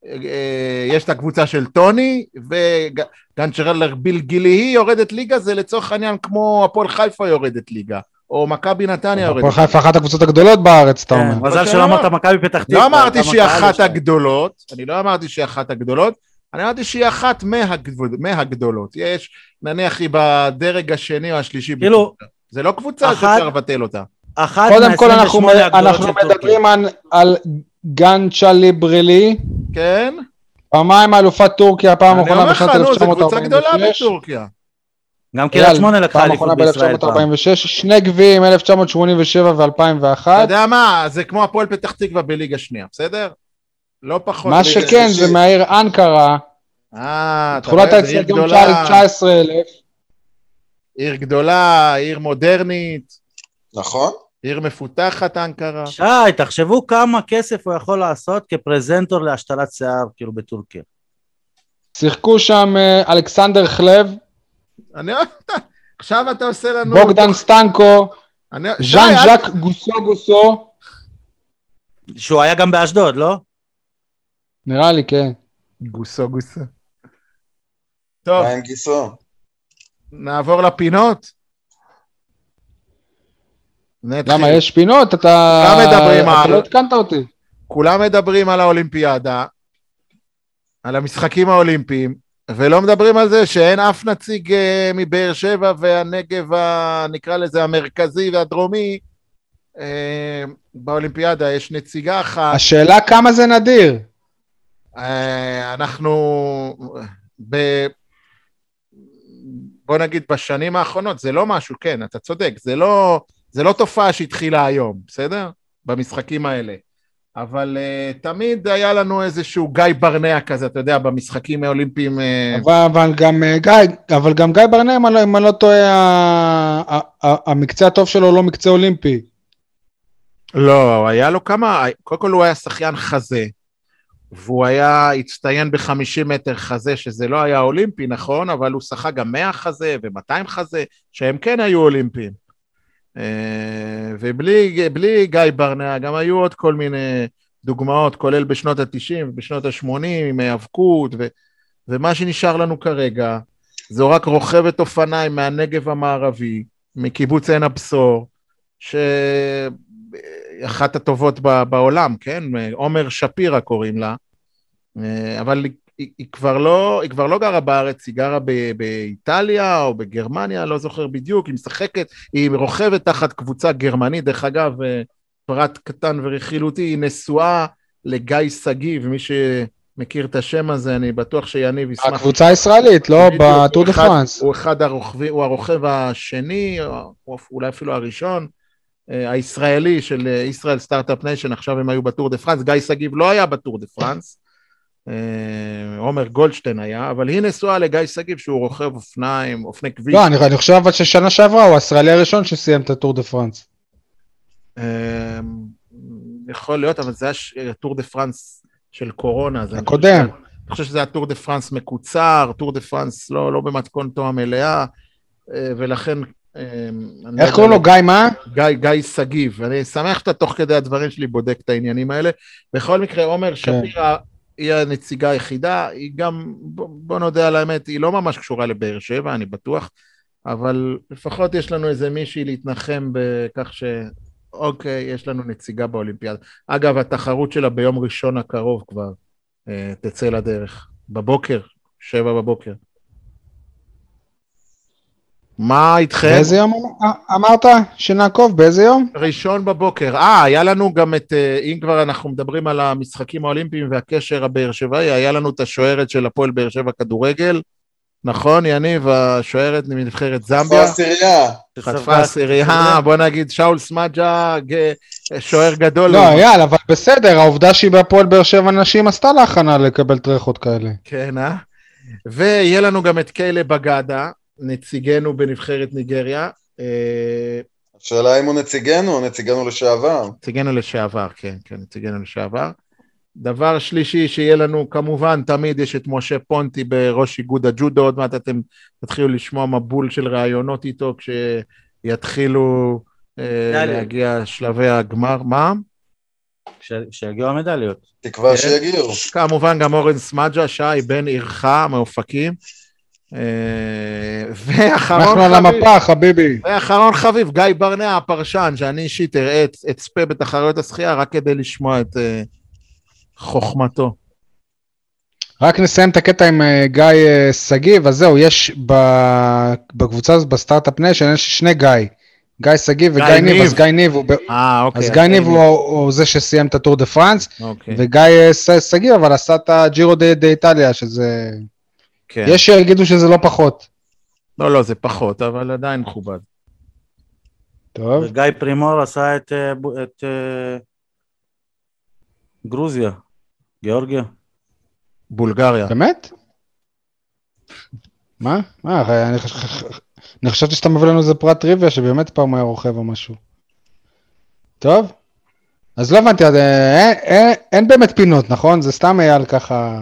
אה, יש את הקבוצה של טוני, וגנצ'לר ביל גילי יורדת ליגה, זה לצורך העניין כמו הפועל חיפה יורדת ליגה, או מכבי נתניה יורדת הפועל חיפה אחת הקבוצות הגדולות בארץ, אתה כן, אומר. מזל שלא אמרת מכבי פתח תקווה. לא אמרתי שהיא אחת. הגדולות, אני לא אמרתי שהיא אחת הגדולות, אני אמרתי שהיא אחת מהגדול- מהגדולות. יש, נניח היא בדרג השני או השלישי. כאילו. זה לא קבוצה שאפשר לבטל אותה. אחת קודם כל אנחנו, מה-28 הגדולות אנחנו. מדברים על, על גנצ'ה ליברילי, כן? פעמיים אלופת טורקיה, פעם אני אחרונה אומר לך, בשנת נו, זו קבוצה גדולה 1946. בטורקיה. גם קריית שמונה לקחה אליפות אחרונה בישראל פעם. ב-1946, שני גביעים, 1987 ו-2001. אתה יודע מה? זה כמו הפועל פתח תקווה בליגה שנייה, בסדר? לא פחות. מה שכן. זה מהעיר אנקרה, אה, אתה תכולת רואה, עיר גדולה, 19,000. עיר גדולה, עיר מודרנית, נכון? עיר מפותחת אנקרה. שי, תחשבו כמה כסף הוא יכול לעשות כפרזנטור להשתלת שיער, כאילו בטורקיה. שיחקו שם אה, אלכסנדר חלב, אני... עכשיו אתה עושה לנו... בוגדן סטנקו, אני- ז'אן ז'אק גוסו גוסו, שהוא היה גם באשדוד, לא? נראה לי, כן. גוסו גוסו. טוב, מה עם גיסו? נעבור לפינות. נתחיל. למה, יש פינות? אתה... כולם מדברים אתה על- לא עדכנת אותי. כולם מדברים על האולימפיאדה, על המשחקים האולימפיים, ולא מדברים על זה שאין אף נציג אה, מבאר שבע והנגב, ה, נקרא לזה המרכזי והדרומי, אה, באולימפיאדה. יש נציגה אחת. השאלה כמה זה נדיר. אה, אנחנו, ב... בוא נגיד בשנים האחרונות, זה לא משהו, כן, אתה צודק, זה לא, זה לא תופעה שהתחילה היום, בסדר? במשחקים האלה. אבל uh, תמיד היה לנו איזשהו גיא ברנע כזה, אתה יודע, במשחקים האולימפיים. Uh, אבל, אבל גם אה, גיא, אבל גם גיא ברנע, אם אני לא- אם אני לא טועה, ה- ה- ה- המקצה הטוב שלו לא מקצה אולימפי. לא, היה לו כמה, קודם כל הוא היה שחיין חזה, והוא היה, הצטיין ב-50 מטר חזה, שזה לא היה אולימפי, נכון, אבל הוא שחה גם 100 חזה ו-200 חזה, שהם כן היו אולימפיים. אה, ובלי בלי גיא ברנע, גם היו עוד כל מיני דוגמאות, כולל בשנות ה-90 ובשנות ה-80, עם היאבקות, ו- ומה שנשאר לנו כרגע, זו רק רוכבת אופניים מהנגב המערבי, מקיבוץ עין הבשור, ש... אחת הטובות בעולם, כן? עומר שפירא קוראים לה, אה, אבל היא, היא, כבר לא, היא כבר לא גרה בארץ, היא גרה ב- באיטליה או בגרמניה, לא זוכר בדיוק, היא משחקת, היא רוכבת תחת קבוצה גרמנית, דרך אגב, אה, פרט קטן ורכילותי, היא נשואה לגיא שגיב, מי שמכיר את השם הזה, אני בטוח שיניב ישמח. הקבוצה הישראלית, לא בטור דה פרנס. הוא אחד הרוכבים, הוא הרוכב השני, או אולי אפילו הראשון, אה, הישראלי של ישראל Start-Up Nation, עכשיו הם היו בטור דה פרנס, גיא שגיב לא היה בטור דה פרנס, עומר גולדשטיין היה, אבל היא נשואה לגיא שגיב שהוא רוכב אופניים, אופני כביש. לא, אני אני חושב אבל ששנה שעברה הוא הישראלי הראשון שסיים את הטור דה פרנס. אה, יכול להיות, אבל זה היה טור דה פרנס של קורונה. הקודם. אני חושב שזה היה טור דה פרנס מקוצר, טור דה פרנס לא, לא במתכונתו המלאה, אה, ולכן... אה, איך קוראים לו? גיא מה? גיא, גיא שגיב. אני שמח שאתה תוך כדי הדברים שלי בודק את העניינים האלה. בכל מקרה, עומר שפירא היא הנציגה היחידה, היא גם, בוא, נודה על האמת, היא לא ממש קשורה לבאר שבע, אני בטוח, אבל לפחות יש לנו איזה מישהי להתנחם בכך אוקיי, יש לנו נציגה באולימפיאדה. אגב, התחרות שלה ביום ראשון הקרוב כבר אה, תצא לדרך. בבוקר, שבע בבוקר. מה איתכם? באיזה יום אמ- אמרת שנעקוב? באיזה יום? ראשון בבוקר. אה, היה לנו גם את, אה, אם כבר אנחנו מדברים על המשחקים האולימפיים והקשר הבאר שבעי, היה לנו את השוערת של הפועל באר שבע כדורגל. נכון, יניב, השוערת מנבחרת זמביה? זמביה. עשירייה. חטפה עשירייה, בוא נגיד שאול סמג'ה, שוער גדול. לא, אייל, אבל בסדר, העובדה שהיא בהפועל באר שבע נשים עשתה לה הכנה לקבל טרחות כאלה. כן, אה? ויהיה לנו גם את קיילה בגדה, נציגנו בנבחרת ניגריה. אה, השאלה אם הוא נציגנו או נציגנו לשעבר. נציגנו לשעבר, כן, כן, נציגנו לשעבר. דבר שלישי שיהיה לנו, כמובן, תמיד יש את משה פונטי בראש איגוד הג'ודו, עוד מעט אתם תתחילו לשמוע מבול של ראיונות איתו כשיתחילו אה. להגיע שלבי הגמר. מה? כשיגיעו המדליות. תקווה כן. שיגיעו. כמובן גם אורן סמג'ה, שי בן עירך מאופקים. אה, ואחרון חביב, המפה, חביבי. ואחרון חביב, גיא ברנע הפרשן, שאני אישית אראה, את- אצפה בתחרויות השחייה רק כדי לשמוע את אה, חוכמתו. רק נסיים את הקטע עם אה, גיא שגיב, אז זהו, יש ב- בקבוצה הזאת, ב Start-Up Nation, יש שני גיא. גיא שגיב גיא וגיא ניב, ניב. אז גיא ניב הוא... ב- אה, אוקיי. אז גיא ניב הוא הוא זה שסיים את הטור דה פרנס, אוקיי, וגיא שגיב אבל עשה את הג'ירו דה דה איטליה, שזה... כן. יש שיגידו שזה לא פחות. לא, לא, זה פחות, אבל עדיין מכובד. טוב. וגיא פרימור עשה את, אה, את אה, גרוזיה, גיאורגיה. בולגריה. באמת? מה? מה? אני חש- אני חשבתי שאתה מביא לנו איזה פרט טריוויה שבאמת פעם הוא היה רוכב או משהו. טוב? אז לא הבנתי, אז, אה, אין, אין, אין באמת פינות, נכון? זה סתם אייל ככה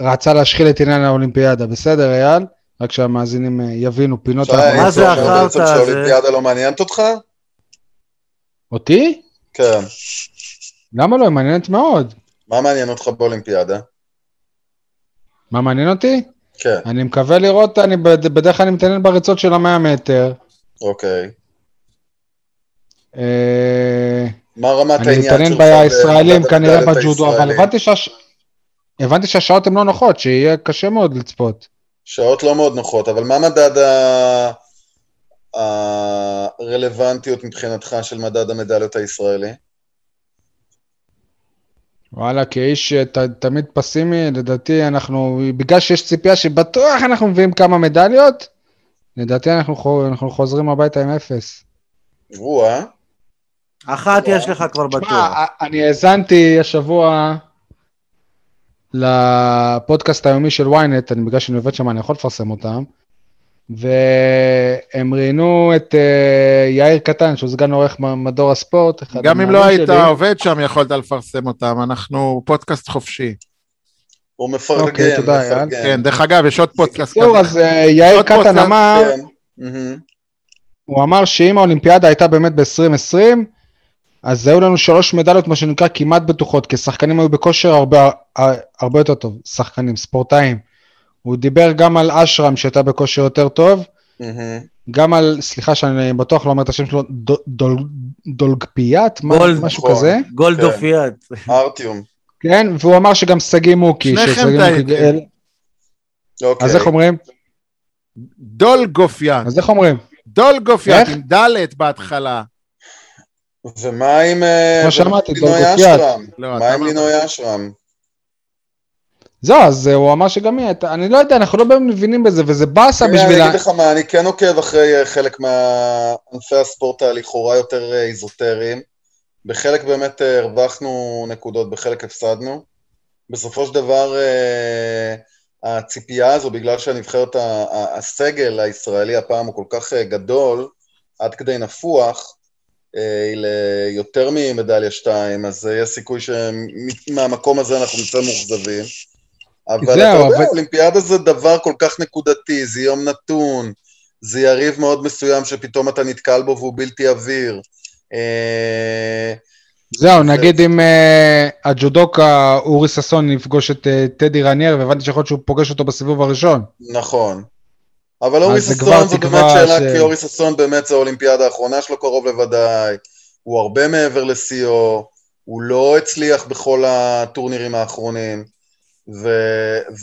רצה להשחיל את עניין האולימפיאדה. בסדר, אייל? רק שהמאזינים אה, יבינו, פינות... מה זה החרטא בעצם הזה? שהאולימפיאדה לא מעניינת אותך? אותי? כן. למה לא? היא מעניינת מאוד. מה מעניין אותך באולימפיאדה? מה מעניין אותי? כן, אני מקווה לראות, אני בד- בדרך כלל אני מתעניין בריצות של המאה מטר. אוקיי. אה, מה רמת אני העניין מתעניין שלך בישראלים במדד כנראה המדליות בג'ודו, אבל? הבנתי שהש... הבנתי שהשעות הן לא נוחות, שיהיה קשה מאוד לצפות. שעות לא מאוד נוחות, אבל מה מדד ה- הרלוונטיות מבחינתך של מדד המדליות הישראלי? וואלה, כאיש אה, ת, תמיד פסימי, לדעתי אנחנו, בגלל שיש ציפייה שבטוח אנחנו מביאים כמה מדליות, לדעתי אנחנו, אנחנו חוזרים הביתה עם אפס. וואה, אחת יש לך כבר בטוח. תשמע, אני האזנתי השבוע לפודקאסט היומי של ynet, אני, בגלל שאני עובד שם אני יכול לפרסם אותם, והם ראיינו את uh, יאיר קטן, שהוא סגן עורך מדור הספורט. גם אם לא היית שלי. עובד שם, יכולת לפרסם אותם. אנחנו פודקאסט חופשי. הוא מפרגן, אוקיי, תודה. מפרגן. כן, דרך אגב, יש עוד פודקאסט זהו, כזה. אז אה, יאיר קטן אמר, כן. הוא אמר שאם האולימפיאדה הייתה באמת ב-2020, אז היו לנו שלוש מדליות, מה שנקרא, כמעט בטוחות, כי שחקנים היו בכושר הרבה, הרבה יותר טוב, שחקנים, ספורטאים. הוא דיבר גם על אשרם, שהייתה בכושר יותר טוב, מהמם. גם על, סליחה שאני בטוח לא אומר את השם שלו, דול- דול- דולגפיאט, מה- גולד, משהו נכון. כזה, גולדופיאט. ארטיום. כן, והוא אמר שגם שגיא מוקי, שניכם טעיתם. גאל, אוקיי. אז איך אומרים? דול גופיאן. אז איך אומרים? דול גופיאן, איך? עם דלת בהתחלה. ומה עם אה, כמו שאמרתי, לינוי. אשרם? לא, מה עם. לינוי אשרם? זהו, אז אה, הוא אמר שגם היא הייתה, אני לא יודע, אנחנו לא באמת מבינים בזה, וזה באסה בשביל... אני אגיד לך מה, אני כן עוקב אחרי אה, חלק מענפי הספורט הלכאורה יותר איזוטריים. בחלק באמת הרווחנו נקודות, בחלק הפסדנו. בסופו של דבר, הציפייה הזו, בגלל שהנבחרת, הסגל הישראלי הפעם הוא כל כך גדול, עד כדי נפוח, היא ליותר ממדליה שתיים, אז אה, יש סיכוי שמהמקום הזה אנחנו נצא מאוכזבים. אבל אתה יודע, אבל- אולימפיאדה זה דבר כל כך נקודתי, זה יום נתון, זה יריב מאוד מסוים שפתאום אתה נתקל בו והוא בלתי עביר. אה, זהו, נגיד אם אה, הג'ודוקה אורי ששון יפגוש את אה, טדי רניאר, והבנתי שיכול להיות שהוא פוגש אותו בסיבוב הראשון. נכון. אבל אורי זה ששון זו באמת שאלה, ש- כי אורי ששון באמת זו האולימפיאדה האחרונה שלו קרוב לוודאי, הוא הרבה מעבר לשיאו, הוא לא הצליח בכל הטורנירים האחרונים, ו,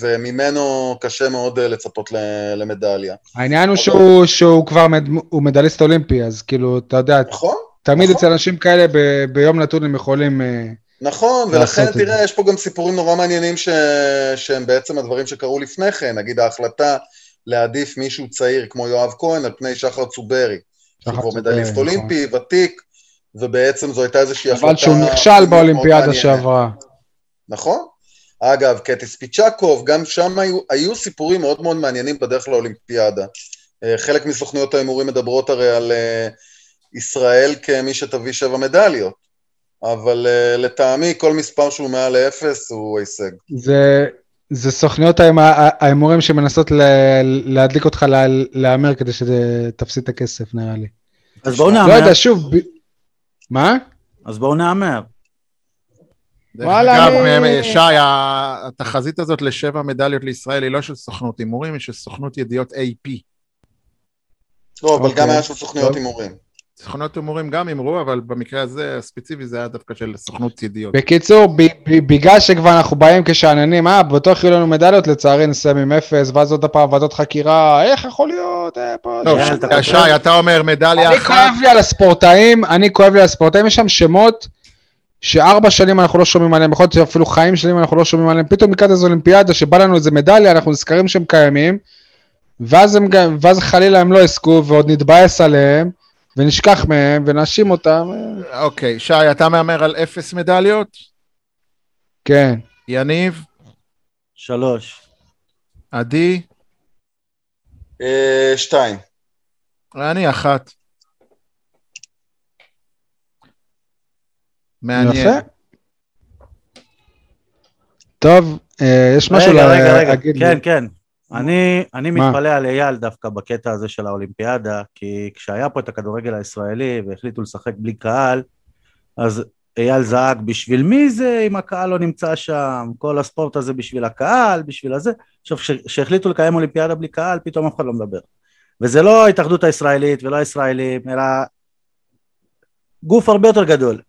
וממנו קשה מאוד אה, לצפות ל- למדליה. העניין הוא שהוא, שהוא כבר מד, הוא מדליסט אולימפי, אז כאילו, אתה יודע, נכון? תמיד נכון. אצל אנשים כאלה ב, ביום נתון הם יכולים... אה, נכון, ולכן תראה, יש פה גם סיפורים נורא מעניינים ש... שהם בעצם הדברים שקרו לפני כן, נגיד ההחלטה להעדיף מישהו צעיר כמו יואב כהן על פני שחר צוברי, שהוא שחר כבר צוברי, מדליסט נכון. אולימפי, ותיק, ובעצם זו הייתה איזושהי החלטה... אבל שהוא נכשל באולימפיאדה. שעברה. נכון. אגב, קטיס פיצ'קוב, גם שם היו, היו סיפורים מאוד מאוד מעניינים בדרך לאולימפיאדה. אה, חלק מסוכניות ההימורים מדברות הרי על אה, ישראל כמי שתביא שבע מדליות, אבל אה, לטעמי כל מספר שהוא מעל לאפס הוא הישג. זה, זה סוכניות ההימ- ההימורים שמנסות להדליק אותך לה- להמר כדי שתפסיד את הכסף, נראה לי. אז בואו לא נאמר. יודע, שוב, ב... מה? אז בואו נאמר. דרך וואלה, אגב, אני- שי, ה- התחזית הזאת לשבע מדליות לישראל היא לא של סוכנות הימורים, היא של סוכנות ידיעות AP. לא, אבל אוקיי, גם היה של סוכניות. הימורים. סוכנות הימורים גם הימרו, אבל במקרה הזה, הספציפי, זה היה דווקא של סוכנות ידיעות. בקיצור, ב- ב- בגלל שכבר אנחנו באים כשאננים, אה, בטוח יהיו לנו מדליות, לצערי נסיים עם אפס, ואז עוד פעם ועדות חקירה, איך יכול להיות, אה, פה... טוב, יאללה, ש- אתה שי, אתה אומר מדליה אני אחת, כואב לי על הספורטאים, אני כואב לי על הספורטאים, יש שם שמות שארבע שנים אנחנו לא שומעים עליהם, יכול להיות שאפילו חיים שלמים אנחנו לא שומעים עליהם, פתאום לקראת איזו אולימפיאדה שבא לנו איזה מדליה, אנחנו נזכרים שהם קיימים, ואז, הם, ואז חלילה הם לא יזכו, ועוד נתבאס עליהם, ונשכח מהם, ונאשים אותם, אה, אוקיי, שי, אתה מהמר על אפס מדליות? כן. יניב, שלוש. עדי, אה, שתיים. אני אחת. מעניין. יפה. טוב, אה, יש משהו רגע, רגע, רגע, להגיד כן, לי? כן. אני, אני? מתפלא על אייל דווקא בקטע הזה של האולימפיאדה, כי כשהיה פה את הכדורגל הישראלי והחליטו לשחק בלי קהל, אז אייל זעק, בשביל מי זה אם הקהל לא נמצא שם? כל הספורט הזה בשביל הקהל, בשביל הזה. עכשיו, כשהחליטו לקיים אולימפיאדה בלי קהל, פתאום אף אחד לא מדבר. וזה לא ההתאחדות הישראלית ולא הישראלים, אלא גוף הרבה יותר גדול.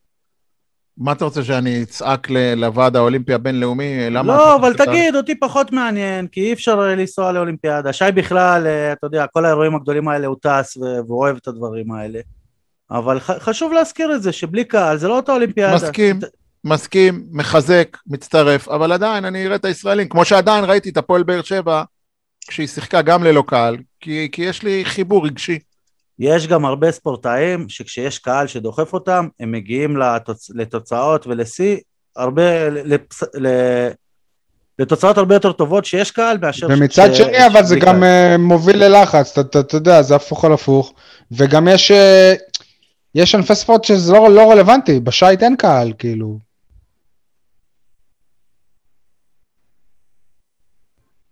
מה אתה רוצה שאני אצעק לוועד האולימפי הבינלאומי? למה לא, אבל שאתה- תגיד, אותי פחות מעניין, כי אי אפשר אה, לנסוע לאולימפיאדה. שי בכלל, אה, אתה יודע, כל האירועים הגדולים האלה הוא טס והוא אוהב את הדברים האלה. אבל חשוב להזכיר את זה, שבלי קהל זה לא אותה אולימפיאדה. מסכים. מסכים, מחזק, מצטרף, אבל עדיין אני אראה את הישראלים, כמו שעדיין ראיתי את הפועל באר שבע כשהיא שיחקה גם ללא קהל, כי, כי יש לי חיבור רגשי. יש גם הרבה ספורטאים שכשיש קהל שדוחף אותם, הם מגיעים לתוצ... לתוצאות ולשיא, הרבה, לפס... ל... לתוצאות הרבה יותר טובות שיש קהל מאשר... ומצד ש- שני, אבל זה גם קהל. אה, מוביל ללחץ, אתה- אתה אתה יודע, זה הפוך על הפוך. וגם יש אה, יש ענפי ספורט שזה לא לא רלוונטי, בשייט אין קהל, כאילו.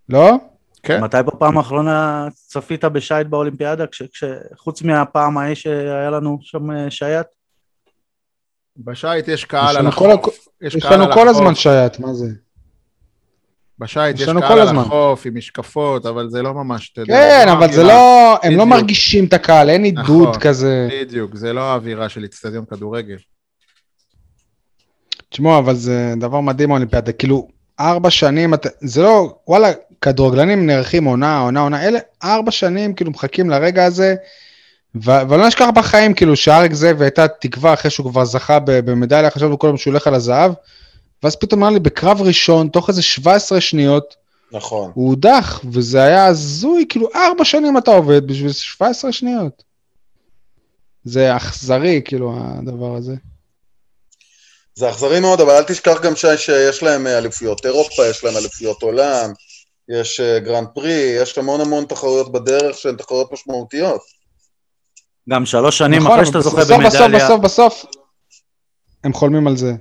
לא? כן. מתי בפעם האחרונה צפית בשייט באולימפיאדה, כש... כש... חוץ מהפעם ההיא שהיה לנו שם אה, שייט? בשייט יש קהל על החוף. יש לנו כל הזמן שייט, מה זה? בשייט יש קהל כל על הזמן. החוף עם משקפות, אבל זה לא ממש, אתה יודע. כן, זה אבל זה. לא, הם לא. מרגישים את הקהל, אין עידוד נכון. כזה. בדיוק, זה לא האווירה של אצטדיון כדורגל. תשמעו, אבל זה דבר מדהים האולימפיאדה, כאילו, ארבע שנים, זה לא, וואלה, כדורגלנים נערכים עונה, עונה, עונה, אלה ארבע שנים, כאילו, מחכים לרגע הזה, ו- ולא נשכח בחיים, כאילו, שאריק זאב הייתה תקווה אחרי שהוא כבר זכה במדליה, חשבנו כל יום שהוא הולך על הזהב, ואז פתאום אמר לי, בקרב ראשון, תוך איזה 17 שניות, נכון. הוא הודח, וזה היה הזוי, כאילו, ארבע שנים אתה עובד בשביל 17 שניות. זה אכזרי, כאילו, הדבר הזה. זה אכזרי מאוד, אבל אל תשכח גם שי שיש להם אה, אליפויות אירופה, יש להם אליפויות עולם, יש אה, גרנד פרי, יש המון המון תחרויות בדרך שהן תחרויות משמעותיות. גם שלוש שנים נכון, אחרי שאתה זוכה בסוף, בסוף, במדליה, בסוף, בסוף, הם חולמים על זה.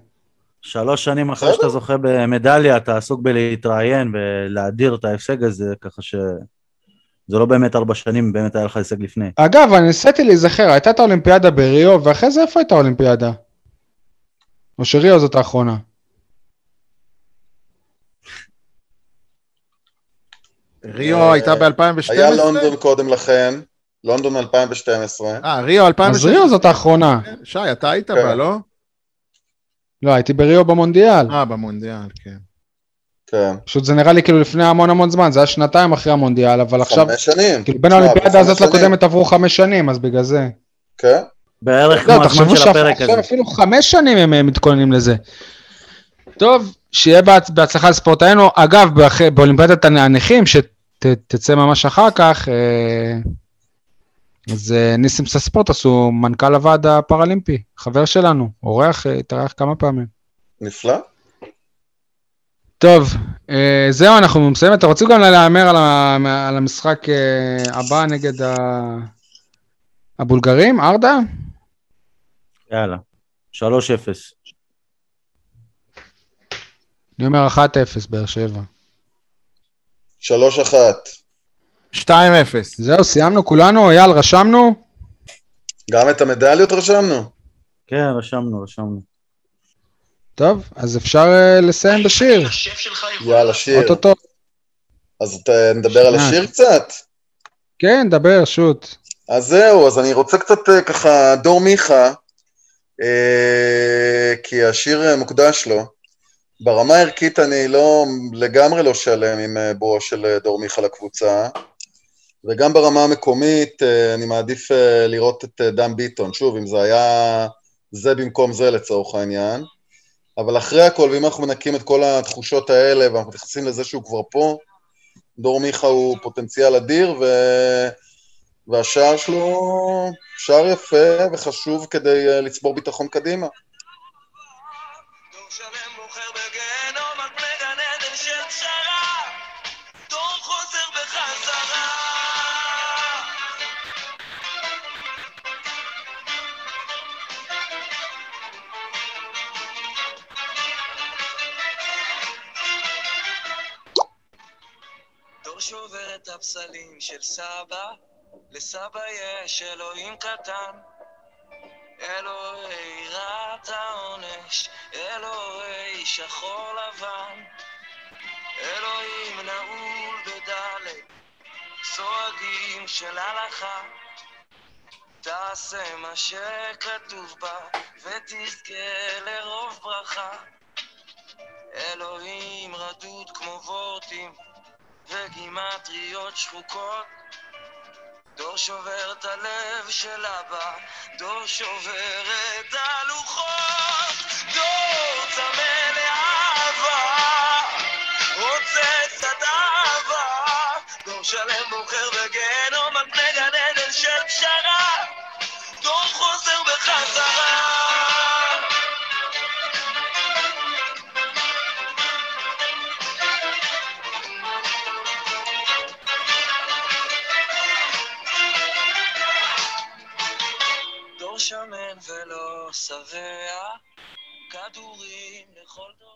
שלוש שנים אחרי. שאתה זוכה במדליה, אתה עסוק בלהתראיין ולהדיר את ההישג הזה, ככה ש... זה לא באמת ארבע שנים, באמת היה לך הישג לפני. אגב, אני ניסיתי להיזכר, הייתה את האולימפיאדה בריו, ואחרי זה איפה הייתה האולימפיאדה? או שריו זאת האחרונה. ריו הייתה ב-2012? היה לונדון קודם לכן, לונדון 2012. אה, ריו 2012. אז ריו זאת האחרונה. שי, אתה היית כן. בה, לא? לא, הייתי בריו במונדיאל. אה, במונדיאל, כן. כן. פשוט זה נראה לי כאילו לפני המון המון זמן, זה היה שנתיים אחרי המונדיאל, אבל עכשיו, חמש שנים. כאילו בין האולימפיאדה הזאת. לקודמת עברו חמש שנים, אז בגלל זה. כן. בערך לא, כמו הזמן של הפרק הזה. אפילו חמש שנים הם אה, מתכוננים לזה. טוב, שיהיה בהצ- בהצלחה לספורטאינו. אגב, באולימפיאדת הנכים, שתצא ממש אחר כך, אה, אז אה, ניסים סספורטס הוא מנכ"ל הוועד הפראלימפי, חבר שלנו, אורח, אה, התארח כמה פעמים. נפלא. טוב, אה, זהו, אנחנו מסיימים. אתה רוצה גם להמר על המשחק אה, הבא נגד ה- הבולגרים, ארדה? יאללה. 3-0. אני אומר 1-0, באר שבע. שלוש אחת. 2-0. זהו, סיימנו כולנו, אייל, רשמנו? גם את המדליות רשמנו? כן, רשמנו, רשמנו. טוב, אז אפשר אה, לסיים בשיר. יאללה, שיר. אוטוטו. אז ת- נדבר על שנייה. השיר קצת? כן, דבר, שוט. אז זהו, אז אני רוצה קצת אה, ככה, דור מיכה, אה, כי השיר מוקדש לו. ברמה הערכית אני לא, לגמרי לא שלם עם אה, בואו של אה, דור מיכה לקבוצה, וגם ברמה המקומית אה, אני מעדיף לראות את דן ביטון, שוב, אם זה היה זה במקום זה לצורך העניין, אבל אחרי הכל, ואם אנחנו מנקים את כל התחושות האלה, ואנחנו מתייחסים לזה שהוא כבר פה, דור מיכה הוא פוטנציאל אדיר, ו... והשער שלו שער יפה וחשוב כדי לצבור ביטחון קדימה. דור שלם בגיהנום על פני גן עדן של פשרה. דור חוזר בחזרה. דור שובר את הפסלים של סבא לסבא יש אלוהים קטן אלוהי רעת העונש, אלוהי שחור לבן, אלוהים נעול בדלת, סורגים של הלכה, תעשה מה שכתוב בה, ותזכה לרוב ברכה. אלוהים רדוד כמו וורטים, וגימטריות שחוקות, דור שובר את הלב של אבא, דור שובר את הלוחות, דור צמא לאהבה, רוצה קצת אהבה, דור שלם בוחר בגיהנום על פני גן עדן של פשרה, דור חוזר בחזרה. כדורים לכל דור.